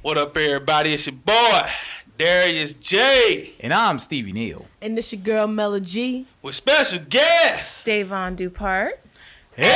What up, everybody? It's your boy, Darius J. And I'm Stevie Neal. And this your girl Mela G. With special guest. Davonne Dupart. Hey!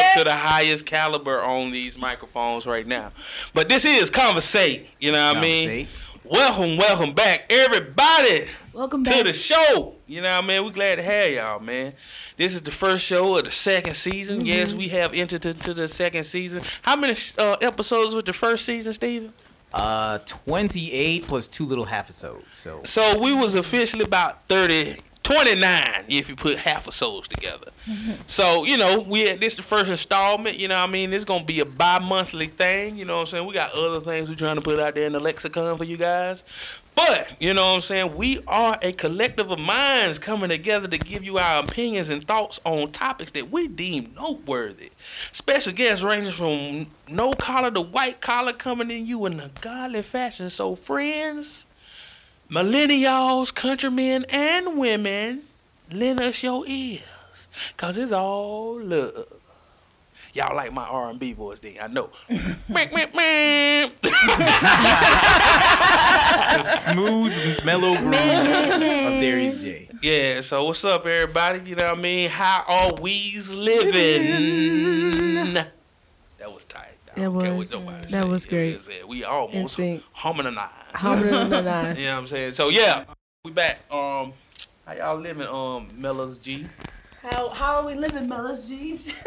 Up to the highest caliber on these microphones right now. But this is Conversate, you know what I mean? Welcome, welcome back, everybody. Welcome to back. the show. You know what I mean? We're glad to have y'all, man. This is the first show of the second season. Mm-hmm. Yes, we have entered into the second season. How many uh, episodes was the first season, Steven? Uh, 28 plus two little half episodes. So, So we was officially about 30, 29 if you put half of souls together. Mm-hmm. So, you know, we had this the first installment, you know what I mean? It's gonna be a bi monthly thing, you know what I'm saying? We got other things we're trying to put out there in the lexicon for you guys. But, you know what I'm saying, we are a collective of minds coming together to give you our opinions and thoughts on topics that we deem noteworthy. Special guests ranging from no collar to white collar coming in you in a godly fashion. So, friends, millennials, countrymen, and women, lend us your ears, cause it's all love. Y'all like my R&B voice, then I know. The smooth, mellow grooves of Darius J. yeah. So what's up, everybody? You know what I mean? How are we's living? That was tight. I That don't care what was- nobody that say. was great. was, uh, We almost sync. harmonized. Harmonized. You know what I'm saying? So yeah, we back. Um, how y'all living? Um, Mellors G. How how are we living, Melas G's?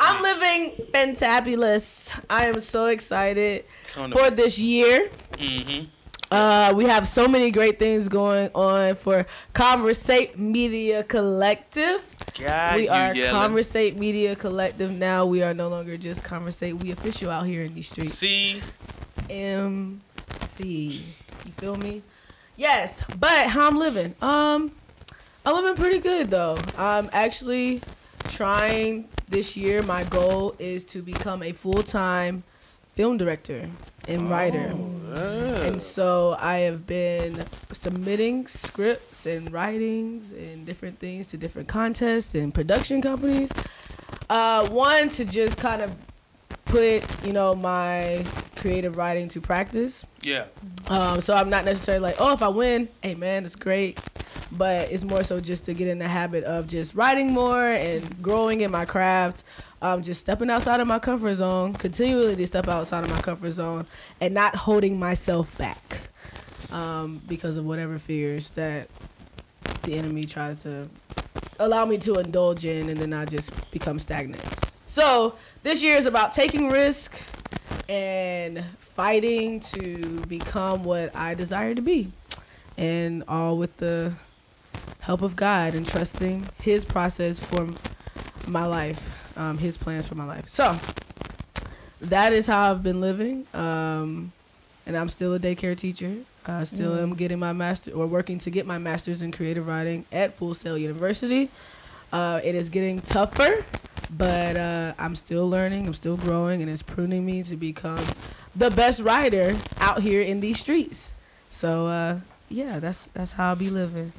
I'm living fantabulous. I am so excited for this year. Mm-hmm. Uh, we have so many great things going on for Conversate Media Collective. God, we are yelling. Conversate Media Collective now. We are no longer just Conversate. We official out here in these streets. See, MC. You feel me? Yes, but how I'm living? Um, I'm living pretty good though. I'm actually trying this year. My goal is to become a full time film director and writer. And so I have been submitting scripts and writings and different things to different contests and production companies. Uh, one to just kind of put you know my creative writing to practice. yeah. Um, so I'm not necessarily like, oh, if I win, hey man, it's great. But it's more so just to get in the habit of just writing more and growing in my craft. Um, just stepping outside of my comfort zone, continually to step outside of my comfort zone, and not holding myself back um, because of whatever fears that the enemy tries to allow me to indulge in, and then I just become stagnant. So this year is about taking risk and fighting to become what I desire to be, and all with the help of God and trusting His process for my life, um, His plans for my life. So that is how I've been living, um, and I'm still a daycare teacher. I still am getting my master or working to get my master's in creative writing at Full Sail University. Uh, it is getting tougher, but uh, I'm still learning. I'm still growing, and it's pruning me to become the best rider out here in these streets. So uh, yeah, that's that's how I'll be living.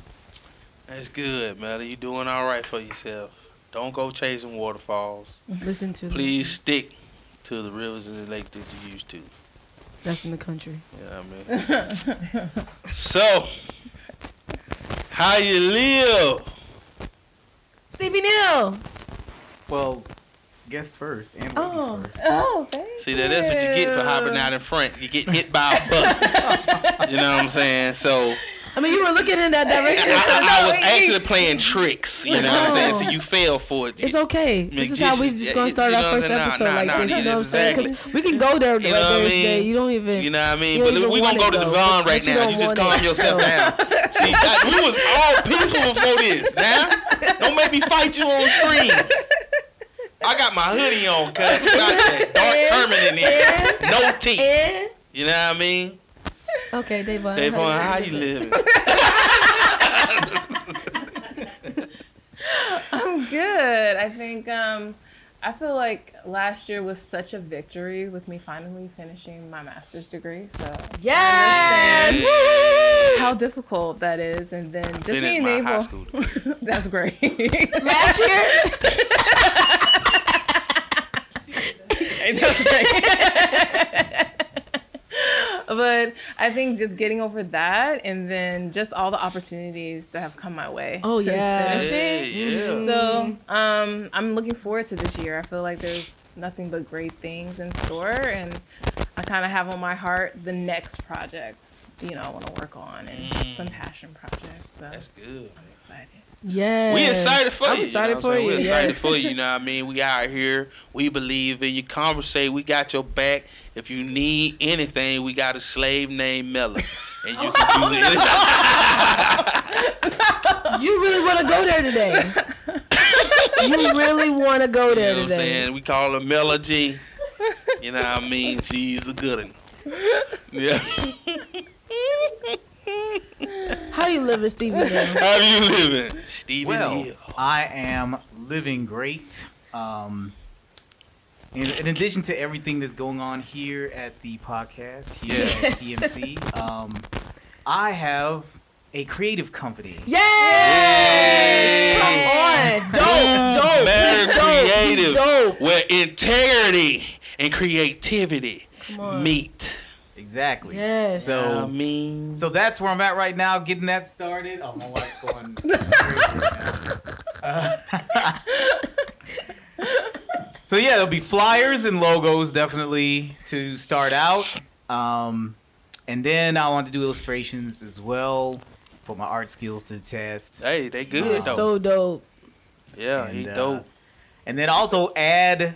That's good, man. You doing all right for yourself. Don't go chasing waterfalls. Listen to them. Please stick to the rivers and the lake that you used to. That's in the country. Yeah, I mean. so, how you live? Stevie Neal. Well, guest first and ladies Oh. first. Oh, thank See that that's what you get for hopping out in front. You get hit by a bus. you know what I'm saying? So I mean, you were looking in that I, direction. so I- I was actually playing tricks. You know what I'm saying? So oh. you fell for it. It's okay. This is how we just gonna start our first episode like this. You know what I'm saying? Because we can go there You right know what I there. You don't even. You know what I mean? But we want go to. Vaughn right now. You just calm yourself down. See, we was all peaceful before this. Now, don't make me fight you on screen. I got my hoodie on, cuz. I got that dark permanent in here. No teeth. And You know what I mean? Okay, Davonne. Hey, Vaughn, how you living? I'm good. I think um, I feel like last year was such a victory with me finally finishing my master's degree. So Yes. How difficult that is, and then just being able. high school. degree. That's great. Last year. That's great. but I think just getting over that, and then just all the opportunities that have come my way Oh, since yeah. finishing. Yeah, yeah. So um, I'm looking forward to this year. I feel like there's nothing but great things in store, and I kind of have on my heart the next project. You know, I want to work on and some passion projects. So That's good. I'm excited. Yes. We excited for I'm you. excited you know for I'm saying? you. We excited yes. for you. You know what I mean? We out here. We believe in you. Conversate. We got your back. If you need anything, we got a slave named Mella. And you oh, can do oh, it. You really want to go there today? you really want to go there You there know what I'm saying? We call her Mella G. You know what I mean? She's a good one. Yeah. How you living, Stevie? Now? How you living? Stephen Well, Hill. I am living great. Um, in, in addition to everything that's going on here at the podcast here Yes. at CMC, um, I have a creative company. Yes. Come on, dope, dope, Better He's dope, creative. dope. Where integrity and creativity meet. Exactly. Yes. I So, mean, so that's where I'm at right now, getting that started. Oh, my wife's going. crazy right now. Uh, so yeah, there'll be flyers and logos definitely to start out. Um, and then I want to do illustrations as well, put my art skills to the test. hey, they good is though. so dope. yeah, And, he uh, dope. And then also add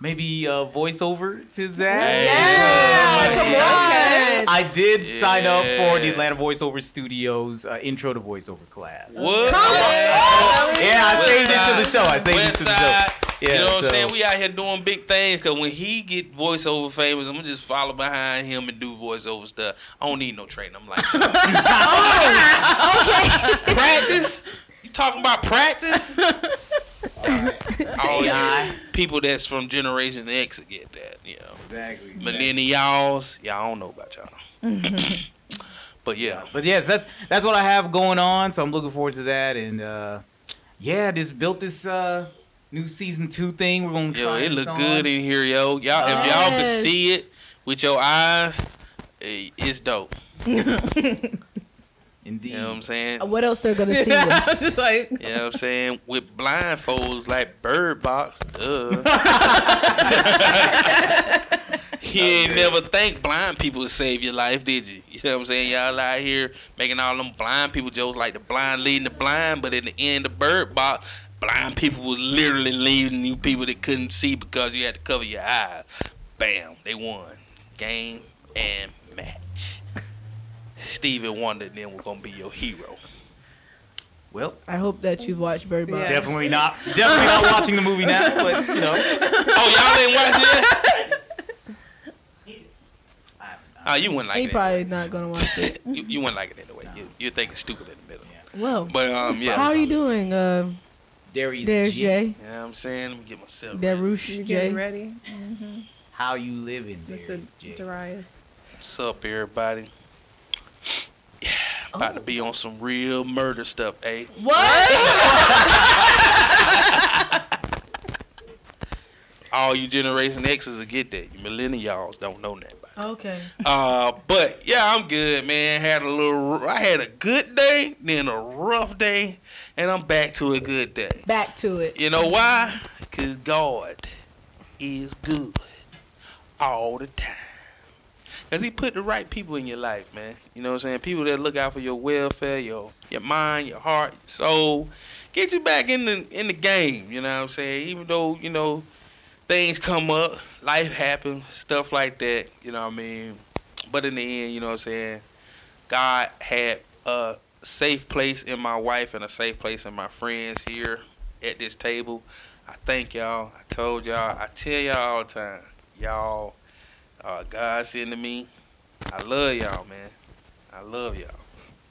maybe a voiceover to that. Hey. Yeah, come on. I did sign up for the Atlanta Voiceover Studios uh, intro to voiceover class. What? Come on. Yeah, I saved it to the show. I side, saved it West to the side. show. Yeah, you know what I'm saying? We out here doing big things because when he get voiceover famous, I'm gonna just follow behind him and do voiceover stuff. I don't need no training. I'm like, Okay. practice? You talking about practice? All you AI. people that's from Generation X get that, you know. Exactly. Millennials, y'all I don't know about y'all. but yeah, But yes, that's that's what I have going on. So I'm looking forward to that. And uh, yeah, just built this uh, new season two thing. We're gonna try. yo, it look on. good in here, yo. Y'all, if y'all could Yes. see it with your eyes, eh, it's dope. Indeed. You know what I'm saying? What else they're gonna see? With? I was just like, You know what I'm saying? With blindfolds like Bird Box, duh. you ain't never think blind people would save your life, did you? You know what I'm saying? Y'all out here making all them blind people jokes like the blind leading the blind, but in the end of Bird Box, blind people was literally leading you people that couldn't see because you had to cover your eyes. Bam, they won. Game and match. Stevie Wonder then was gonna be your hero. well, I hope that you've watched Bird Box. Yeah. definitely not. Definitely not watching the movie now. But you know, Oh, y'all didn't watch it? Oh, you wouldn't like He it. probably not gonna watch it. You, you wouldn't like it anyway. You, you're thinking stupid in the middle. Well, But um, yeah. how are you doing? Uh, Darius there's G. Jay. You know what I'm saying? Let me get myself. ready. Darush you Jay. getting ready, How you living, Mr. Darius J? Darius? What's up, everybody? Yeah, about to be on some real murder stuff, eh? What? All you Generation X's will get that. You millennials don't know that. Okay. Uh, but yeah, I'm good, man. Had a little. I had a good day, then a rough day, and I'm back to a good day. Back to it. You know why? Because God is good all the time. Because he put the right people in your life, man. You know what I'm saying? People that look out for your welfare, your your mind, your heart, your soul. Get you back in the in the game, you know what I'm saying? Even though, you know, things come up, life happens, stuff like that, you know what I mean? But in the end, you know what I'm saying? God had a safe place in my wife and a safe place in my friends here at this table. I thank y'all. I told y'all. I tell y'all all the time. Y'all, uh, God sent to me. I love y'all, man. I love y'all.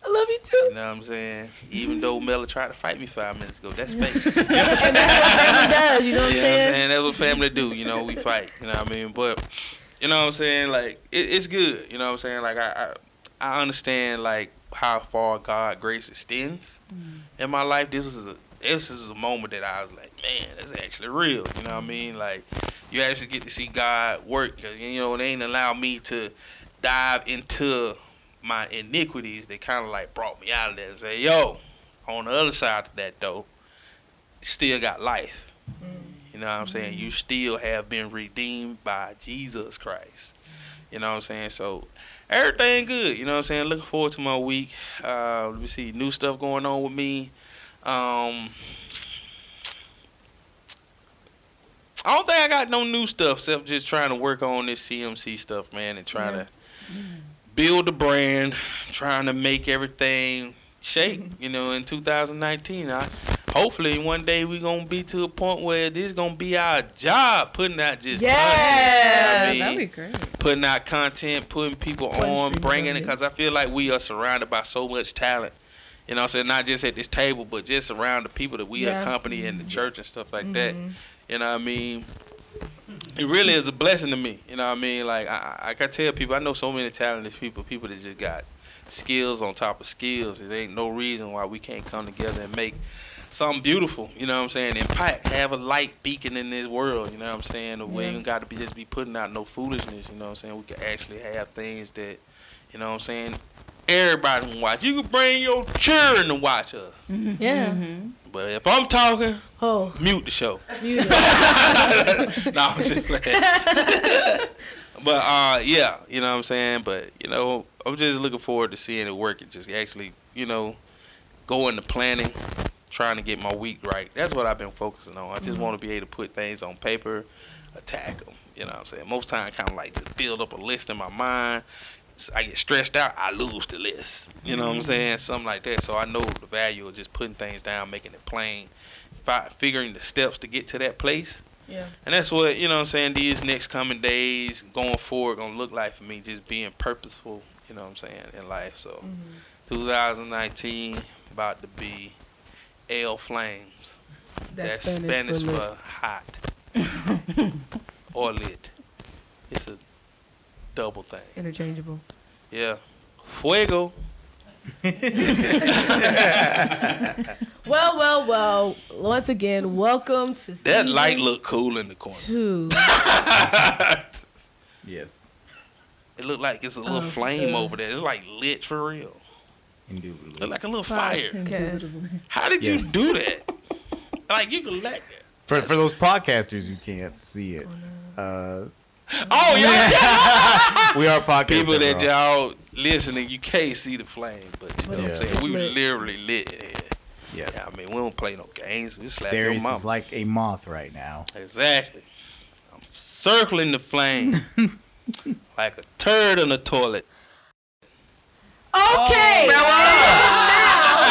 I love you too. You know what I'm saying? Even though Mella tried to fight me five minutes ago, that's fake. And that's what family does. You know what I'm You know what I'm saying? saying? That's what family do. You know, we fight. You know what I mean? But you know what I'm saying? Like it, it's good. You know what I'm saying? Like I, I I understand like how far God grace extends in my life. This was a this is a moment that I was like, man, that's actually real. You know what I mean? Like you actually get to see God work because you know they ain't allow me to dive into my iniquities. They kind of like brought me out of there and say, yo, on the other side of that though, still got life. You know what I'm saying? You still have been redeemed by Jesus Christ. You know what I'm saying? So everything good. You know what I'm saying? Looking forward to my week. Uh, let me see new stuff going on with me. Um, I don't think I got no new stuff except just trying to work on this CMC stuff, man, and trying Yeah. to build a brand, trying to make everything shake. Mm-hmm. You know, in 2019, I hopefully one day we gonna be to a point where this gonna be our job, putting out just Yeah. content. you know I That'd be mean? great. putting out content, putting people One on, bringing it, because I feel like we are surrounded by so much talent. You know, what I'm saying not just at this table, but just around the people that we Yeah. accompany in the mm-hmm. church and stuff like that. Mm-hmm. You know what I mean? It really is a blessing to me. You know what I mean? Like I, I, I can tell people, I know so many talented people, people that just got skills on top of skills. There ain't no reason why we can't come together and make something beautiful. You know what I'm saying? Impact, have a light beacon in this world. You know what I'm saying? We Yeah. ain't got to be just be putting out no foolishness. You know what I'm saying? We can actually have things that, you know what I'm saying? Everybody can watch. You can bring your children to watch us. Mm-hmm. Yeah. Mm-hmm. But if I'm talking, Oh, mute the show. you know. no, I'm just playing. but uh, yeah, you know what I'm saying. But you know, I'm just looking forward to seeing it work and just actually, you know, go into planning, trying to get my week right. That's what I've been focusing on. I just mm-hmm. want to be able to put things on paper, attack them. You know what I'm saying? Most time, kind of like just build up a list in my mind. I get stressed out, I lose the list. You know what I'm saying? Something like that. So I know the value of just putting things down, making it plain, fi- figuring the steps to get to that place. Yeah. And that's what, you know what I'm saying, these next coming days going forward gonna look like for me, just being purposeful, you know what I'm saying, in life. So Mm-hmm. 2019 about to be L Flames. That's, Spanish, lit. for hot or lit. It's a double thing. interchangeable. Yeah. Fuego. Well, well, well. Once again, welcome to That light look cool in the corner. two. Yes, It looked like it's a little Oh, flame uh, over there. It's like lit for real. indubitably. Look like a little fire. Podcast. How did Yes. you do that? Like you can let that. For for those podcasters, you can't see it. Uh, Oh yeah, we are podcasters. people that y'all. y'all listening, you can't see the flame, but you know what I'm saying. We Lit. literally lit in. Yes. Yeah, I mean we don't play no games. We slap your Darius mama. is like a moth right now. exactly. I'm circling the flame like a turd in the toilet. Okay.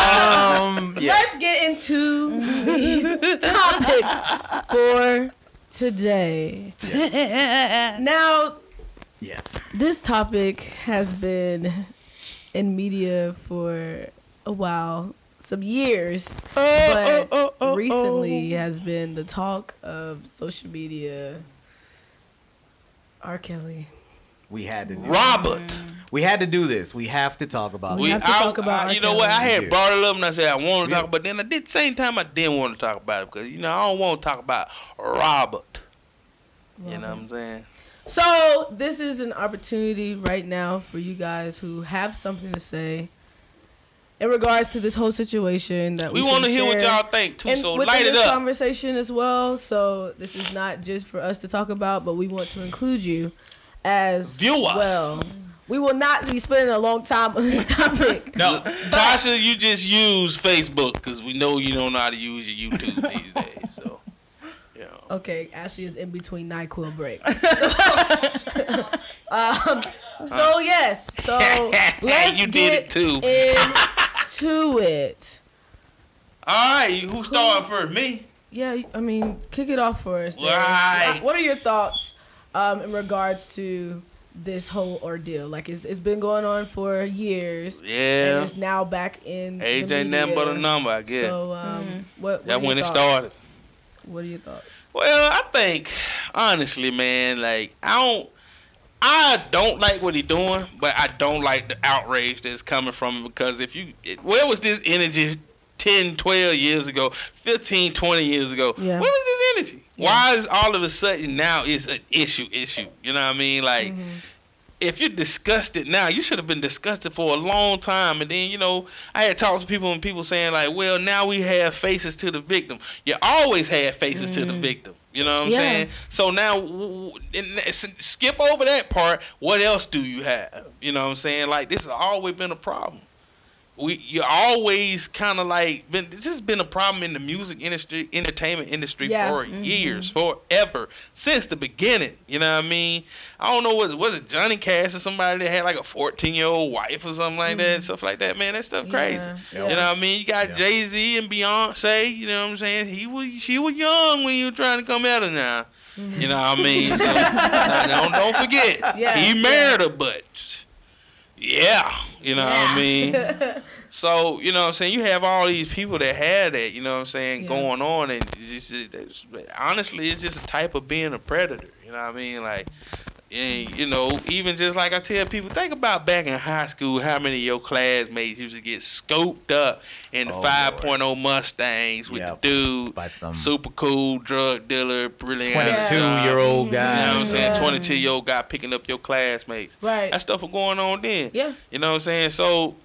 Um, Let's get into these topics for today. Now, yes. this topic has been in media for a while, some years, oh, oh, but oh, recently has been the talk of social media. R. Kelly. We had to. Do Robert. We had to do this. We have to talk about. We it. have to I- talk about I- R. you know what? I had Yeah. brought it up and I said I want to Yeah. talk about. it. Then I did same time I didn't want to talk about it because you know I don't want to talk about Robert. You know what I'm saying? So this is an opportunity right now for you guys who have something to say in regards to this whole situation that We, we, want to hear what y'all think too. And so within light it this up. conversation as well. So this is not just for us to talk about, but we want to include you as Viewers. well. We will not be spending a long time on this topic. No, Tasha, you just use Facebook because we know you don't know how to use your YouTube these days. So, you know. Okay, Ashley is in between Nyquil breaks. um, so yes, so let's You did get it too. into it. All right, who starting first? Me. Yeah, I mean, kick it off for us. Right. What are your thoughts um, in regards to this whole ordeal? Like it's it's been going on for years. And Yeah. it's now back in. Age the ain't nothing but a number, I guess. So um, what? what That are your when it started. What are your thoughts? Well, I think honestly, man, like I don't I don't like what he's doing, but I don't like the outrage that's coming from him because if you where was this energy 10, 12 years ago, 15, 20 years ago? Yeah. Where was this energy? Why is all of a sudden now it's an issue issue? You know what I mean? Like mm-hmm. if you discussed it now, you should have been discussing for a long time. And then, you know, I had talked to people and people saying like, well, now we have faces to the victim. You always had faces to the mm-hmm. victim. You know what I'm Yeah. saying? So now, w- w- and s- skip over that part. What else do you have? You know what I'm saying? Like this has always been a problem. We you always kind of like been. This has been a problem in the music industry, entertainment industry Yeah. for mm-hmm. years, forever, since the beginning. You know what I mean? I don't know was was it Johnny Cash or somebody that had like a 14 year old wife or something like that, mm-hmm. stuff like that. Man, that stuff crazy. Yeah, You know what I mean? You got Yeah. Jay Z and Beyonce. You know what I'm saying? He was she was young when you were trying to come at her now. Mm-hmm. You know what I mean? So, now, don't don't forget, Yeah, he married her, but yeah, you know what I mean. So, you know what I'm saying? You have all these people that had that, you know what I'm saying, Yeah. going on. And it's just, it's, honestly, it's just a type of being a predator. You know what I mean? Like, and, you know, even just like I tell people, think about back in high school, how many of your classmates used to get scoped up in the Oh, 5.0 Mustangs with Yep. the dude, By some super cool drug dealer, brilliant. 22 Yeah. year old guy. You know what I'm guys. saying? Yeah. 22 year old guy picking up your classmates. Right. That stuff was going on then. yeah. You know what I'm saying? So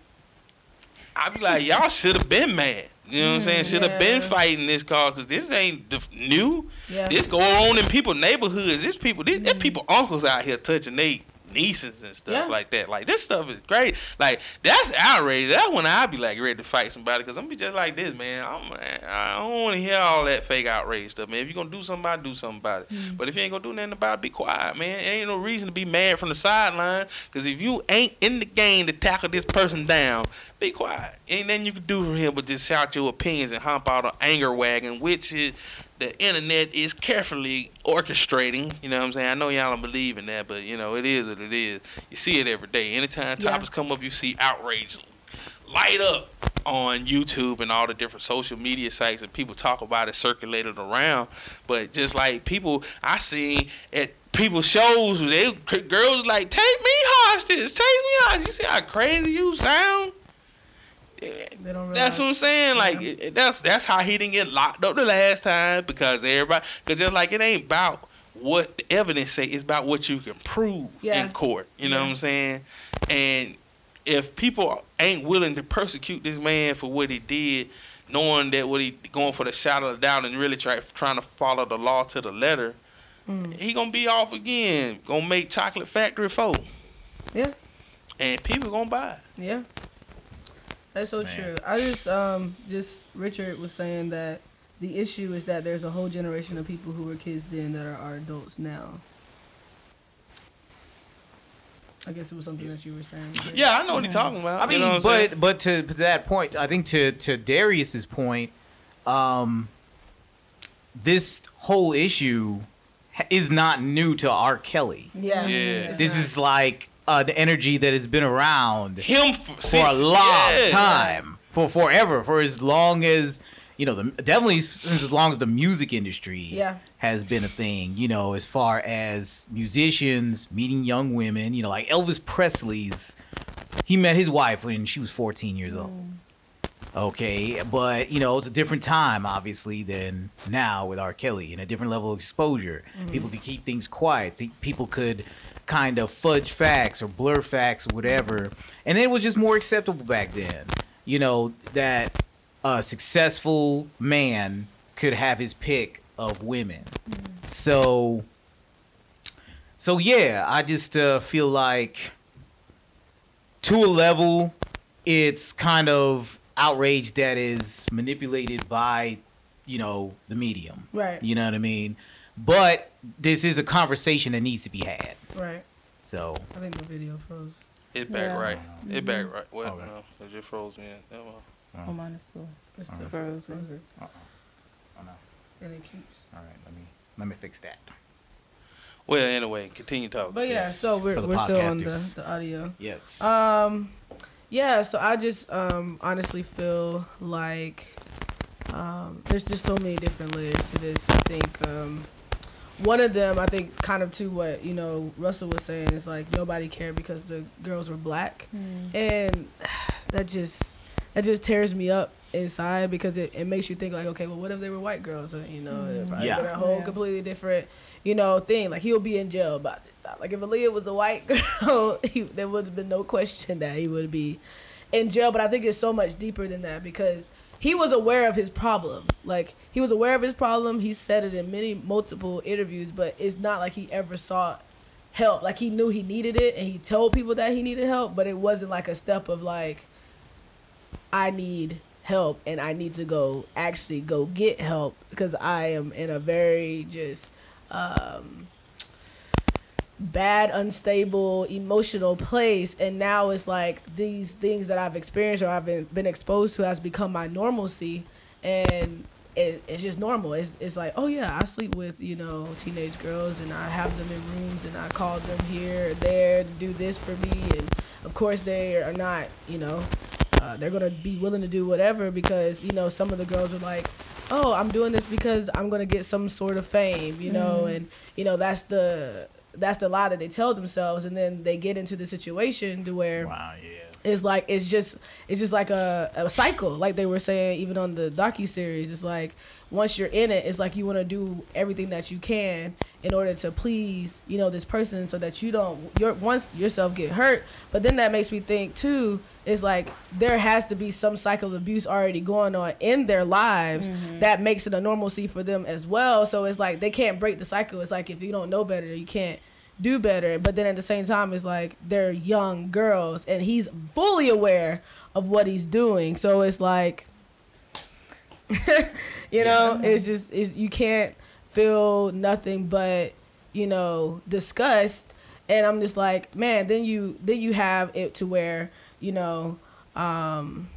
I be like, y'all should have been mad. You know what I'm saying? Should have been fighting this cause because this ain't the f- new. Yeah. This go on in people neighborhoods. This people, this, there people uncles out here touching their nieces and stuff Yeah. like that. Like this stuff is great. Like that's outrageous. That's when I be like ready to fight somebody because I'm be just like this, man. I'm, I don't want to hear all that fake outrage stuff, man. If you gonna do something about it, do something about it. Mm. But if you ain't gonna do nothing about it, be quiet, man. Ain't no reason to be mad from the sideline because if you ain't in the game to tackle this person down, be quiet. Ain't nothing you can do from here but just shout your opinions and hump out an anger wagon, which is the internet is carefully orchestrating. You know what I'm saying? I know y'all don't believe in that, but you know it is what it is. You see it every day. Anytime Yeah. topics come up, you see outrage light up on YouTube and all the different social media sites, and people talk about it circulated around. But just like people, I see at people shows, they girls like take me hostage, take me hostage. You see how crazy you sound? Don't That's what I'm saying. Like that's that's how he didn't get locked up the last time because everybody because just like it ain't about what the evidence say, it's about what you can prove Yeah. in court. You know Yeah. what I'm saying? And if people ain't willing to persecute this man for what he did, knowing that what he going for the shadow of doubt and really try trying to follow the law to the letter, Mm. he gonna be off again. Gonna make Chocolate Factory four, Yeah. and people gonna buy it. Yeah. That's so Man. true. I just um just Richard was saying that the issue is that there's a whole generation of people who were kids then that are, are adults now. I guess it was something that you were saying. but- Yeah, I know what he's talking about. I mean, you know what saying? but but to, to that point, I think to to Darius's point, um, this whole issue is not new to R. Kelly. Yeah. Yeah. This not. is like uh, the energy that has been around him for, for a long time, for forever, for as long as you know, the definitely since as long as the music industry Yeah. has been a thing. You know, as far as musicians meeting young women, you know, like Elvis Presley's, he met his wife when she was 14 years old. Okay, but you know it's a different time, obviously, than now with R. Kelly, and a different level of exposure. People could keep things quiet. People could kind of fudge facts or blur facts or whatever, and it was just more acceptable back then. You know that a successful man could have his pick of women. So, so yeah, I just uh, feel like to a level, it's kind of outrage that is manipulated by, you know, the medium. Right. You know what I mean? But this is a conversation that needs to be had. Right. So I think the video froze. It back Yeah. right. It back right. Well, Okay. no, it just froze me. in. That one. Oh, mine is still It's still frozen. frozen. Uh-uh. Oh, no. And it keeps. all right, let me let me fix that. Well, anyway, continue talking. But yeah, Yes, so we're the we're still on the, the audio. Yes. Um, yeah. So I just um honestly feel like um there's just so many different layers to this. I think um one of them I think kind of to what you know Russell was saying is like nobody cared because the girls were black, mm. and that just that just tears me up inside because it, it makes you think like okay well what if they were white girls? You know it'd mm. Yeah. a whole Yeah. completely different you know thing. Like he'll be in jail about this stuff. Like if Aaliyah was a white girl he, there would have been no question that he would be in jail. But I think it's so much deeper than that because he was aware of his problem. Like he was aware of his problem. He said it in many multiple interviews but it's not like he ever sought help. Like he knew he needed it and he told people that he needed help but it wasn't like a step of like I need help and I need to go actually go get help because I am in a very just um bad unstable emotional place. And now it's like these things that I've experienced or I've been, been exposed to has become my normalcy. And it, it's just normal. It's, it's like oh yeah I sleep with you know teenage girls and I have them in rooms and I call them here or there to do this for me. And of course they are not you know uh, they're gonna be willing to do whatever because you know some of the girls are like oh i'm doing this because i'm gonna get some sort of fame you know and you know that's the that's the lie that they tell themselves and then they get into the situation to where wow. Yeah. it's like it's just it's just like a, a cycle like they were saying even on the docu series it's like once you're in it it's like you want to do everything that you can in order to please you know this person so that you don't your once yourself get hurt but then that makes me think too is like there has to be some cycle of abuse already going on in their lives mm-hmm. that makes it a normalcy for them as well so it's like they can't break the cycle it's like if you don't know better you can't do better. But then at the same time, it's like they're young girls, and he's fully aware of what he's doing. So it's like, you know, it's just it's you can't feel nothing but you know disgust. And I'm just like, man. Then you then you have it to where you know. um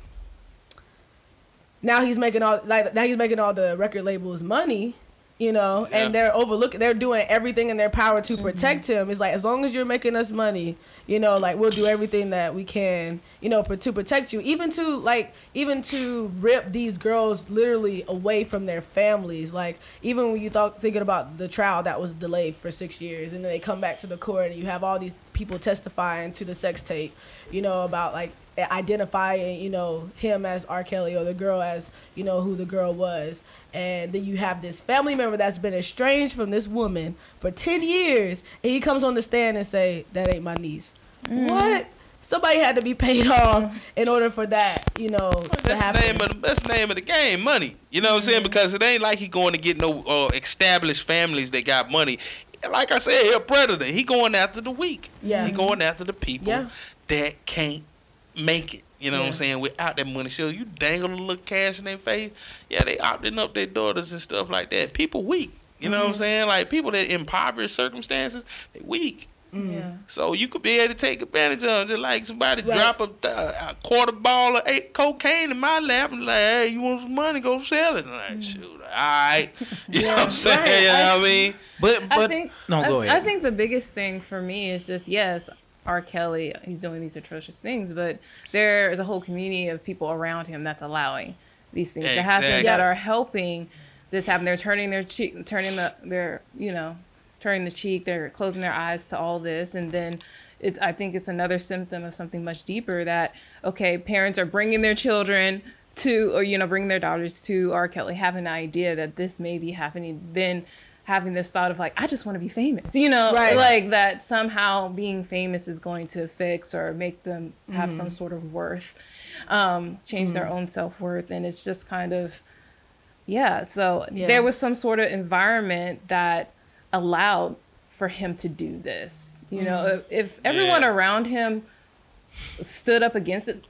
now he's making all like now he's making all the record labels money you know Yeah. and they're overlooking they're doing everything in their power to mm-hmm. protect him. It's like as long as you're making us money you know like we'll do everything that we can you know pr- to protect you. Even to like even to rip these girls literally away from their families. Like even when you thought thinking about the trial that was delayed for six years and then they come back to the court and you have all these people testifying to the sex tape you know about like identifying, you know, him as R. Kelly or the girl as, you know, who the girl was. And then you have this family member that's been estranged from this woman for 10 years. And he comes on the stand and say, that ain't my niece. What? Somebody had to be paid off in order for that, you know, to That's the happen. name of the that's the name of the game, money. You know what I'm saying? Because it ain't like he going to get no uh, established families that got money. Like I said, he a predator. He going after the weak. Yeah. He going after the people Yeah. that can't make it. You know what I'm saying? Without that money, show you dangle a little cash in their face. Yeah, they opting up their daughters and stuff like that. People weak. You know what Mm-hmm. I'm saying? Like people that impoverished circumstances, they weak. Yeah. So you could be able to take advantage of it. Just like somebody Right. drop a, a quarter ball of eight cocaine in my lap and like, hey, you want some money? Go sell it. And I'm like, shoot, all right. You know what I'm saying? Right. You know I- what I mean? But but I think no, I, go I ahead. think the biggest thing for me is just yes, R. Kelly, he's doing these atrocious things, but there is a whole community of people around him that's allowing these things to happen that are helping this happen. They're turning their cheek, turning the their you know, turning the cheek. They're closing their eyes to all this, and then. It's, I think it's another symptom of something much deeper that okay parents are bringing their children to or you know bringing their daughters to R. Kelly having an idea that this may be happening then having this thought of like I just want to be famous you know Right. like that somehow being famous is going to fix or make them have some Mm-hmm. sort of worth um, change their own self-worth and it's just kind of yeah so Yeah. there was some sort of environment that allowed for him to do this you know Mm-hmm. if, if everyone Yeah. around him stood up against it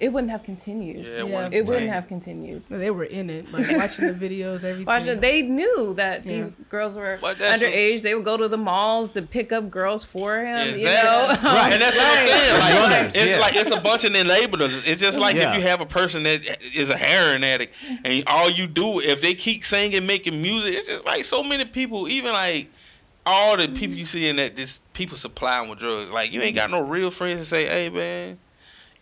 it wouldn't have continued Yeah, Yeah. it wasn't- it wouldn't have continued They were in it, like watching the videos, everything. Watch it. They knew that these girls were But that's a- underage. They would go to the malls to pick up girls for him. You Exactly. know, Right. And that's what I'm saying. Like, Runners, it's yeah. like it's a bunch of enablers. It's just like Yeah. if you have a person that is a heroin addict mm-hmm. and all you do if they keep singing, making music, it's just like so many people, even like all the people mm-hmm. you see in that just people supplying with drugs. Like you ain't got no real friends to say, hey man,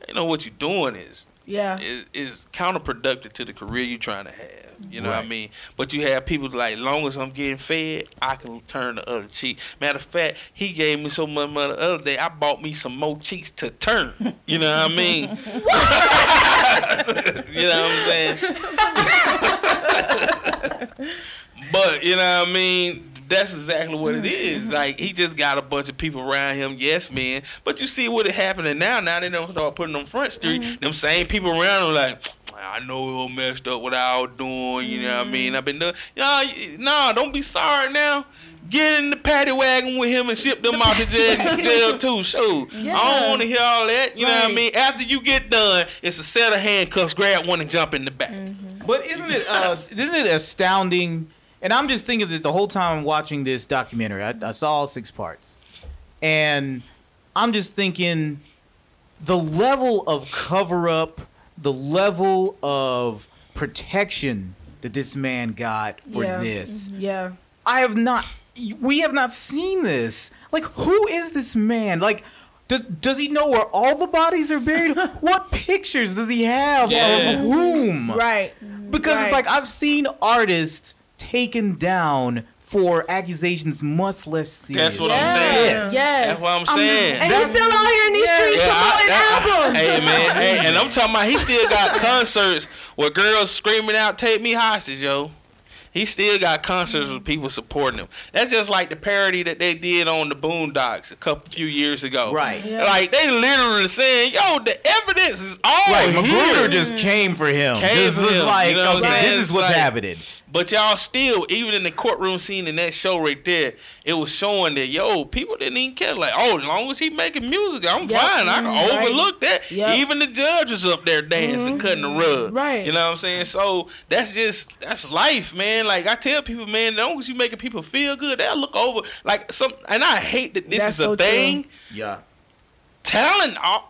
you know what you're doing is Yeah. is, is counterproductive to the career you're trying to have. You know what I mean? But you have people like, long as I'm getting fed, I can turn the other cheek. Matter of fact, he gave me so much money the other day, I bought me some more cheeks to turn. You know what I mean? you know what I'm saying? but you know what I mean? That's exactly what it mm-hmm. is. Like he just got a bunch of people around him, yes man. But you see what what is happening now. Now they don't start putting on front street. Mm-hmm. Them same people around him like, I know it all messed up what I was doing. You know what I mean? Mm-hmm. I've been doing. No, nah, don't be sorry now. Get in the paddy wagon with him and ship them out to jail, jail too. Sure. I don't want to hear all that. You know what I mean? After you get done, it's a set of handcuffs. Grab one and jump in the back. But isn't it uh, isn't it astounding? And I'm just thinking this the whole time I'm watching this documentary. I, I saw all six parts, and I'm just thinking the level of cover up, the level of protection that this man got for Yeah. this. Mm-hmm. Yeah. I have not. We have not seen this. Like, who is this man? Like, does, does he know where all the bodies are buried? what pictures does he have Yeah. of whom? Right. Because Right. it's like I've seen artists taken down for accusations much less serious. That's what yes. I'm saying. Yes. Yes. That's what I'm just- saying. And he's still out here in these streets Yeah, I- promoting that- I- albums. Hey man, hey, and I'm talking about he still got concerts where girls screaming out, "Take me hostage, yo." He still got concerts with people supporting him. That's just like the parody that they did on the Boondocks a couple few years ago. Right. Yeah. Like they literally saying, "Yo, the evidence is all Right, here." Magruder just came for him. Came this is him, like, you know okay, this is what's like- happening. But y'all still, even in the courtroom scene in that show right there, it was showing that yo, people didn't even care. Like, oh, as long as he making music, I'm Yep. fine. I can Mhm. Right. overlook that. Yep. Even the judge was up there dancing, cutting the rug. Right. You know what I'm saying? So that's just that's life, man. Like I tell people, man, as long as you making people feel good, they'll look over like some. And I hate that this That's is a so true. thing. Yeah. Talent, uh,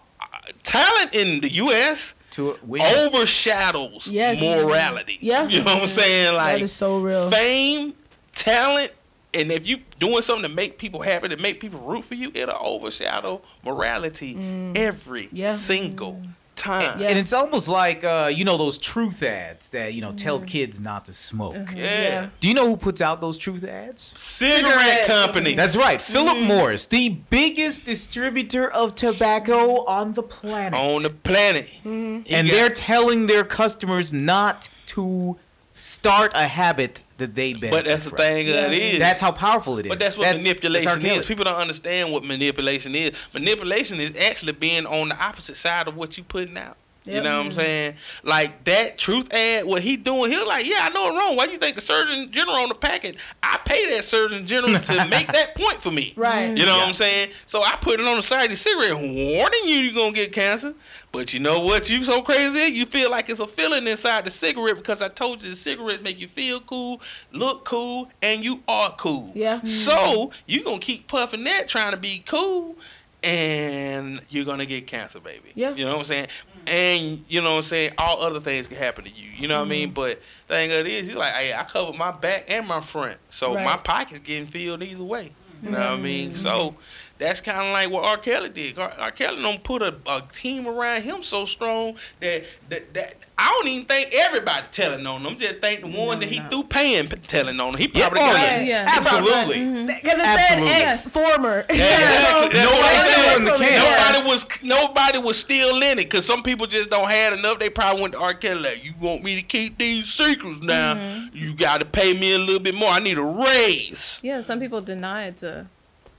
talent in the U.S. To win. overshadows Yes. morality. Yeah. You know what I'm saying? Like that is so real. fame, talent, and if you doing something to make people happy, to make people root for you, it'll overshadow morality every Mm. Yeah. single time. Yeah. And it's almost like uh, you know those truth ads that you know tell kids not to smoke. Yeah. Yeah. Do you know who puts out those truth ads? Cigarette, Cigarette company. That's right, Philip Mm-hmm. Morris, the biggest distributor of tobacco on the planet. on the planet. Mm-hmm. And they're telling their customers not to start a habit that they benefit But that's the thing Yeah. of it is. That's how powerful it is. But that's what that's manipulation R. Kelly. is. People don't understand what manipulation is. Manipulation is actually being on the opposite side of what you're putting out. You know what I'm saying? Like that truth ad, what he doing, he was like, yeah, I know it wrong. Why do you think the Surgeon General on the packet? I pay that Surgeon General to make that point for me. Right. You know what I'm saying? So I put it on the side of the cigarette, warning you you're gonna get cancer. But you know what? You so crazy, you feel like it's a feeling inside the cigarette because I told you the cigarettes make you feel cool, look cool, and you are cool. Yeah. So you gonna keep puffing that, trying to be cool, and you're gonna get cancer, baby. Yeah. You know what I'm saying? And you know what I'm saying? All other things can happen to you. You know what I mean? Mm-hmm. But thing of it is, he's like, hey, I covered my back and my front, so Right. my pocket's getting filled either way. You know what I mean? Mm-hmm. So that's kind of like what R. Kelly did. R. R. Kelly don't put a, a team around him so strong that, that that I don't even think everybody telling on him. Just think the one that he threw paying telling on him. He probably oh, got yeah. it. Yeah. Absolutely. Because it Absolutely. said ex former. Yeah, exactly. That's what Nobody's I'm saying. still in the can. Nobody was nobody was still in it because some people just don't have enough. They probably went to R. Kelly like, "You want me to keep these secrets now? Mm-hmm. You got to pay me a little bit more. I need a raise." Yeah, some people deny denied to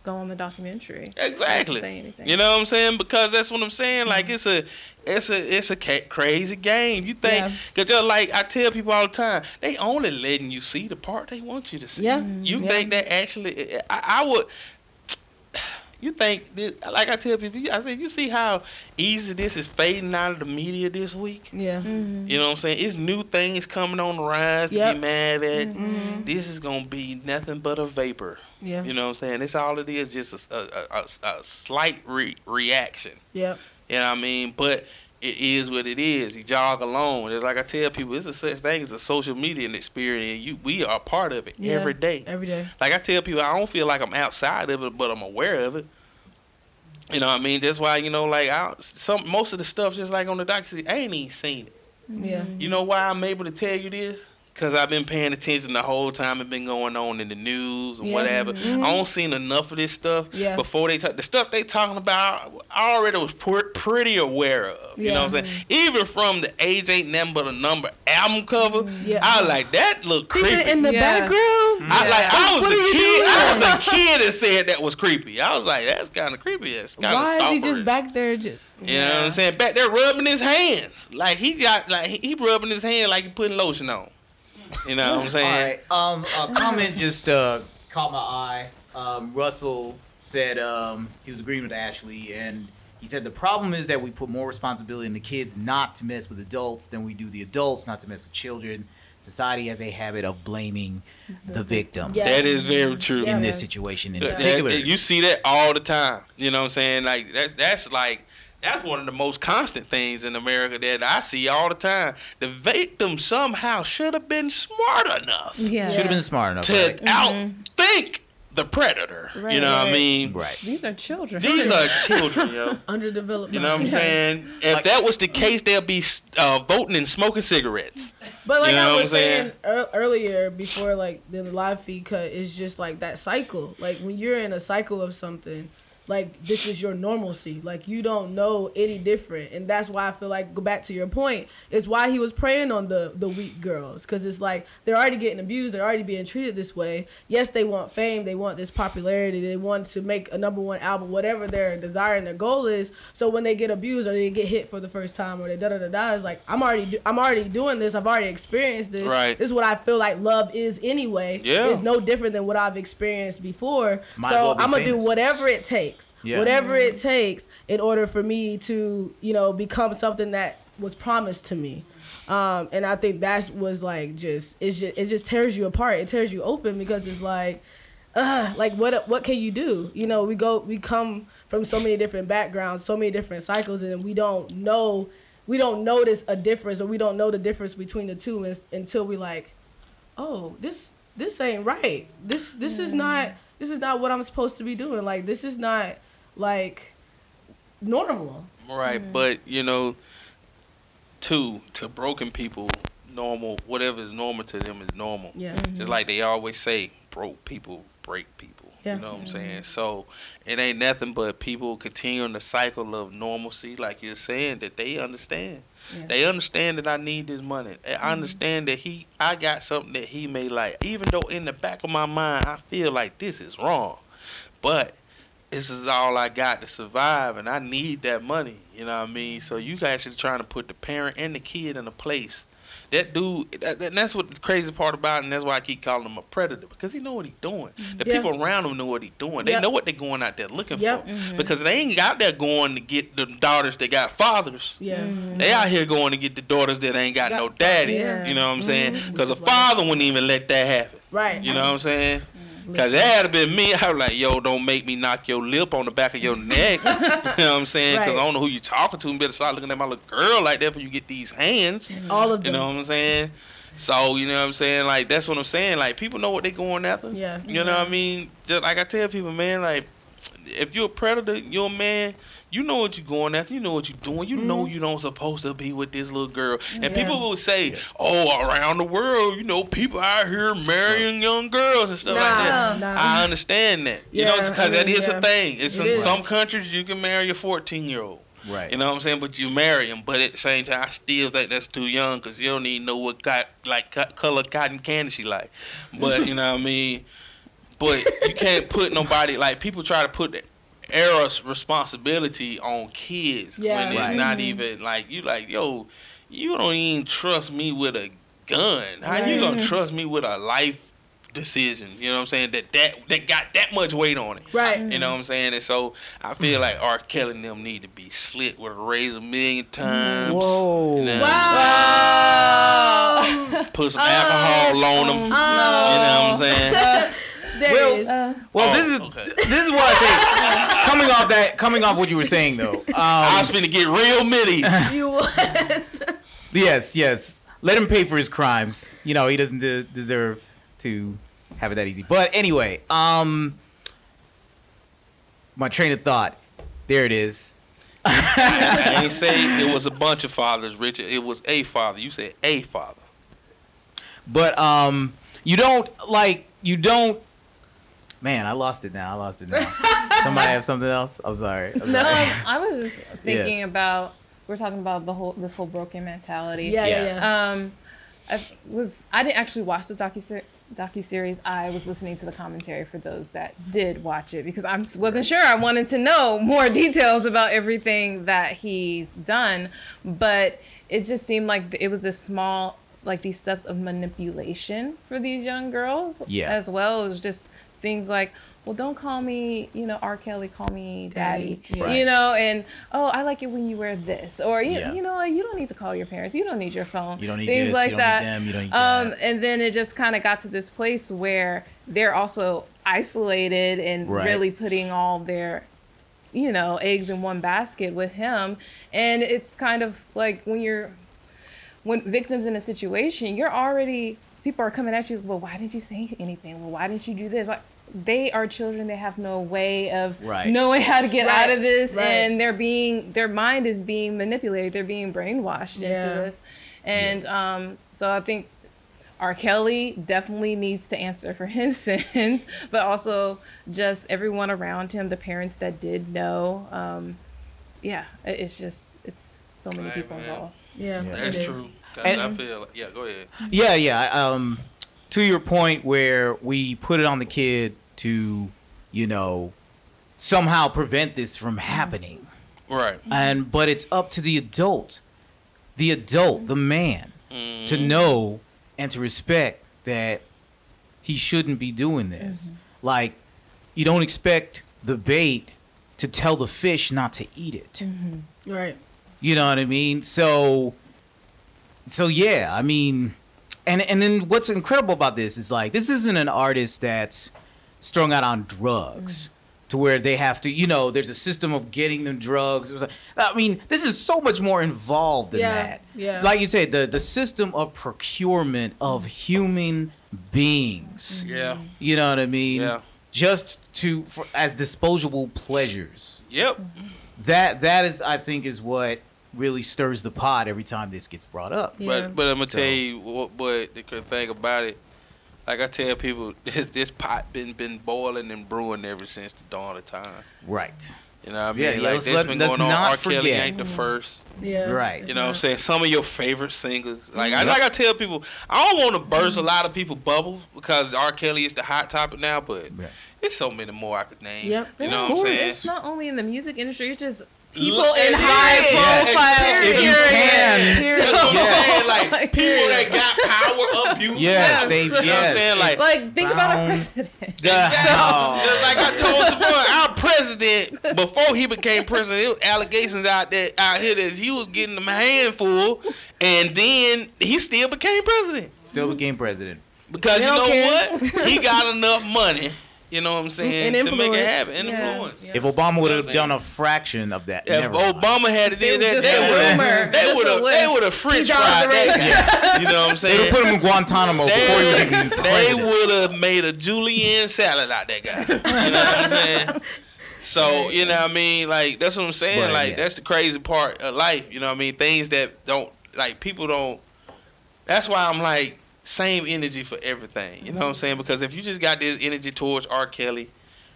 go on the documentary. Exactly. Not to say anything. You know what I'm saying? Because that's what I'm saying. Like it's a, it's a, it's a ca- crazy game. You think? Yeah. Cause just like I tell people all the time, they only letting you see the part they want you to see. Yeah. Mm-hmm. You Yeah. think that actually? Eh, eh, I, I would. You think this? Like I tell people, I say you see how easy this is fading out of the media this week. Yeah. Mm-hmm. You know what I'm saying? It's new things coming on the rise to be mad at. Mm-hmm. This is gonna be nothing but a vapor. Yeah. You know what I'm saying? It's all it is, just a, a, a, a- slight re- reaction. Yeah. You know what I mean? But it is what it is. You jog along. It's like I tell people, it's a such thing as a social media experience. You we are part of it Yeah. every day. Every day. Like I tell people, I don't feel like I'm outside of it, but I'm aware of it. You know what I mean? That's why you know, like I, some most of the stuff, just like on the documentary, I ain't even seen it. Yeah. You know why I'm able to tell you this? Cause I've been paying attention the whole time it's been going on in the news and Yeah. whatever. I mm-hmm. don't seen enough of this stuff Yeah. before they talk. The stuff they talking about, I already was pr- pretty aware of. You know what I'm saying? Even from the age ain't nothing but a number album cover, mm-hmm. Yeah. I was like that look creepy. Creeping in the Yes. background. I like I was What a kid. I was a kid that said that was creepy. I was like, that's kind of creepy. That's kind of Why of is he just back there? Just You know what I'm saying? Back there rubbing his hands, like he got like he, he rubbing his hand like he putting lotion on. You know what I'm saying? right. Um, a comment just uh, caught my eye. Um, Russell said um, he was agreeing with Ashley, and he said the problem is that we put more responsibility on the kids not to mess with adults than we do the adults not to mess with children. Society has a habit of blaming the victim Yeah. That is very true. Yeah. in this situation in That- particular. you see that all the time. You know what I'm saying? Like that's that's like that's one of the most constant things in America that I see all the time. The victim somehow should have been smart enough Yeah. Should have been smart enough, to right? outthink the predator. Right, you Right, know what I mean? Right. These are children. These are children, yo. underdeveloped. You know what I'm minds. saying? If Like- that was the case, they'll be uh, voting and smoking cigarettes. But like You know I was saying, saying? earlier, before like the live feed cut, it's just like that cycle. Like when you're in a cycle of something, like this is your normalcy. Like you don't know any different, and that's why I feel like go back to your point. Is why he was preying on the the weak girls because it's like they're already getting abused, they're already being treated this way. Yes, they want fame, they want this popularity, they want to make a number one album, whatever their desire and their goal is. So when they get abused or they get hit for the first time or they da da da da, it's like I'm already do- I'm already doing this. I've already experienced this. Right. This is what I feel like love is anyway. Yeah. It's no different than what I've experienced before. Might so well be I'm gonna do whatever it takes. Yeah. Whatever it takes in order for me to, you know, become something that was promised to me. Um, and I think that was like just it's just it just tears you apart. It tears you open because it's like uh, like what what can you do? You know, we go we come from so many different backgrounds, so many different cycles, and we don't know we don't notice a difference or we don't know the difference between the two is, until we like, oh, this this ain't right. This this is not this is not what I'm supposed to be doing. Like this is not like normal. Right, mm-hmm. but you know, to to broken people, normal whatever is normal to them is normal. Yeah. Mm-hmm. Just like they always say, broke people break people. Yeah. You know what I'm mm-hmm. saying? So it ain't nothing but people continuing the cycle of normalcy, like you're saying, that they understand. Yeah. They understand that I need this money. I mm-hmm. understand that he, I got something that he may like. Even though in the back of my mind, I feel like this is wrong, but this is all I got to survive, and I need that money. You know what I mean? So you guys are trying to put the parent and the kid in a place. That dude, that, that- that's what the crazy part about, it, and that's why I keep calling him a predator because he know what he's doing. Mm-hmm. The Yeah. people around him know what he's doing. They Yep. know what they're going out there looking Yep. for mm-hmm. because they ain't out there going to get the daughters that got fathers. Yeah. Mm-hmm. They out here going to get the daughters that ain't got, Got no daddies. Yeah. You know what I'm saying? Mhm. Because a Which is father wouldn't even let that happen. Right. You know what I'm saying? Because that had been me. I was like, yo, don't make me knock your lip on the back of your neck. you know what I'm saying? Because Right. I don't know who you talking to. You better start looking at my little girl like that before you get these hands. All of them. You know what I'm saying? So, you know what I'm saying? Like, that's what I'm saying. Like, people know what they going after. Yeah. You know what I mean? Just like I tell people, man, like, if you're a predator, you're a man, you know what you're going after. You know what you're doing. You know you don't supposed to be with this little girl. And Mm-hmm. Yeah. people will say, oh, around the world, you know, people out here marrying young girls and stuff like that. Nah, nah. I understand that. Yeah, You know, Yeah, because I mean, is yeah. a thing. It's It in is. some countries you can marry a 14 year old. Right. You know what I'm saying? But you marry him. But at the same time, I still think that's too young because you don't even know what got, like co- color cotton candy she like. But you know what I mean? But you can't put nobody like people try to put the era's responsibility on kids Yeah. when it's Right. not mm-hmm. even like you like yo, you don't even trust me with a gun. How you gonna trust me with a life decision? You know what I'm saying? That that that got that much weight on it. Right. You know what I'm saying? And so I feel like R. Kelly and them need to be slit with a razor a million times. Whoa. You know, Wow. Ah. Put some alcohol on them. Oh, You know what I'm saying? Darius. Uh, Well, Oh, this is okay. this is what I say. coming off that, coming off what you were saying though. I Um, was finna get real midi. you was. yes, yes. Let him pay for his crimes. You know, he doesn't de- deserve to have it that easy. But anyway, um, my train of thought. There it is. I ain't say it was a bunch of fathers, Richard. It was a father. You said a father. But um, you don't like you don't. Man, I lost it now. I lost it now. Somebody have something else? I'm sorry. I'm No. sorry. I was just thinking about we're talking about the whole this whole broken mentality. Yeah, yeah, Yeah. yeah. Um, I was I didn't actually watch the docu docu series. I was listening to the commentary for those that did watch it because I wasn't sure. I wanted to know more details about everything that he's done, but it just seemed like it was this small like these steps of manipulation for these young girls Yeah. as well. It was just things like. Well, don't call me, you know, R. Kelly, call me daddy. Daddy, yeah. Right. You know, and oh, I like it when you wear this, or you, Yeah. you know, you don't need to call your parents. You don't need your phone You don't need things this, like you don't that. need them, you don't need um, that. and then it just kind of got to this place where they're also isolated and Right. really putting all their, you know, eggs in one basket with him. And it's kind of like when you're, when victims in a situation, you're already people are coming at you. Well, why didn't you say anything? Well, why didn't you do this? Why? They are children. They have no way of Right. knowing how to get Right, out of this, right. and they're being their mind is being manipulated. They're being brainwashed Yeah. into this, and Yes. um, so I think R. Kelly definitely needs to answer for his sins, but also just everyone around him, the parents that did know. Um, yeah, it's just it's so many Hey, people man. involved. Yeah, Yeah. it That's is. true. 'Cause And- I feel like, yeah, go ahead. Yeah, yeah. Um, to your point, where we put it on the kid to, you know, somehow prevent this from mm-hmm. happening, Right. and but it's up to the adult, the adult, the man, Mm-hmm. to know and to respect that he shouldn't be doing this. Mm-hmm. Like, you don't expect the bait to tell the fish not to eat it. Mm-hmm. Right. You know what I mean? So so yeah, I mean and and then what's incredible about this is like this isn't an artist that's strung out on drugs to where they have to, you know, there's a system of getting them drugs. I mean, this is so much more involved than Yeah, that. yeah. Like you said, the the system of procurement of human beings. Yeah. Mm-hmm. You know what I mean? Yeah. Just to for, as disposable pleasures Yep. that that is I think is what really stirs the pot every time this gets brought up. Yeah. But but I'm gonna So- tell you what, what the good thing about it. Like I tell people, this this pot been been boiling and brewing ever since the dawn of time. Right. You know what I mean? Yeah, yeah, like let's this let- been let's going on. not R. Kelly forget. ain't the mm-hmm. first. Yeah. Right. You know what I'm saying? Some of your favorite singers. Like I mm-hmm. like I tell people, I don't want to burst a mm-hmm. lot of people bubbles because R. Kelly is the hot topic now, but Yeah. it's so many more I could name. Yep. You know Of what I'm course, saying? It's not only in the music industry; it's just people Look in high it. profile. Yeah, if you can. Period. That's Yes. Like people that got power abuse. Yes, they You know what I'm yes, saying? Like, Like, think about a Found- president. Oh. Just like I told someone, our president before he became president, it was allegations out there out here that he was getting them handful, and then he still became president Still became president. because They you know care. what? He got enough money. You know what I'm mm, saying And to make it influence. happen. And Yeah. influence. Yeah. If Obama would have Yeah. done a fraction of that, If never mind. Obama had They did they would have they would have they would have French He's out of fried the that guy. You know what I'm saying? They would have put him in Guantanamo before he was even They would have made a julienne salad out that guy. You know what I'm saying? So you know what I mean? Like that's what I'm saying. But, like yeah. that's the crazy part of life. You know what I mean? Things that don't like people don't. That's why I'm like same energy for everything. You know what I'm saying? Because if you just got this energy towards R. Kelly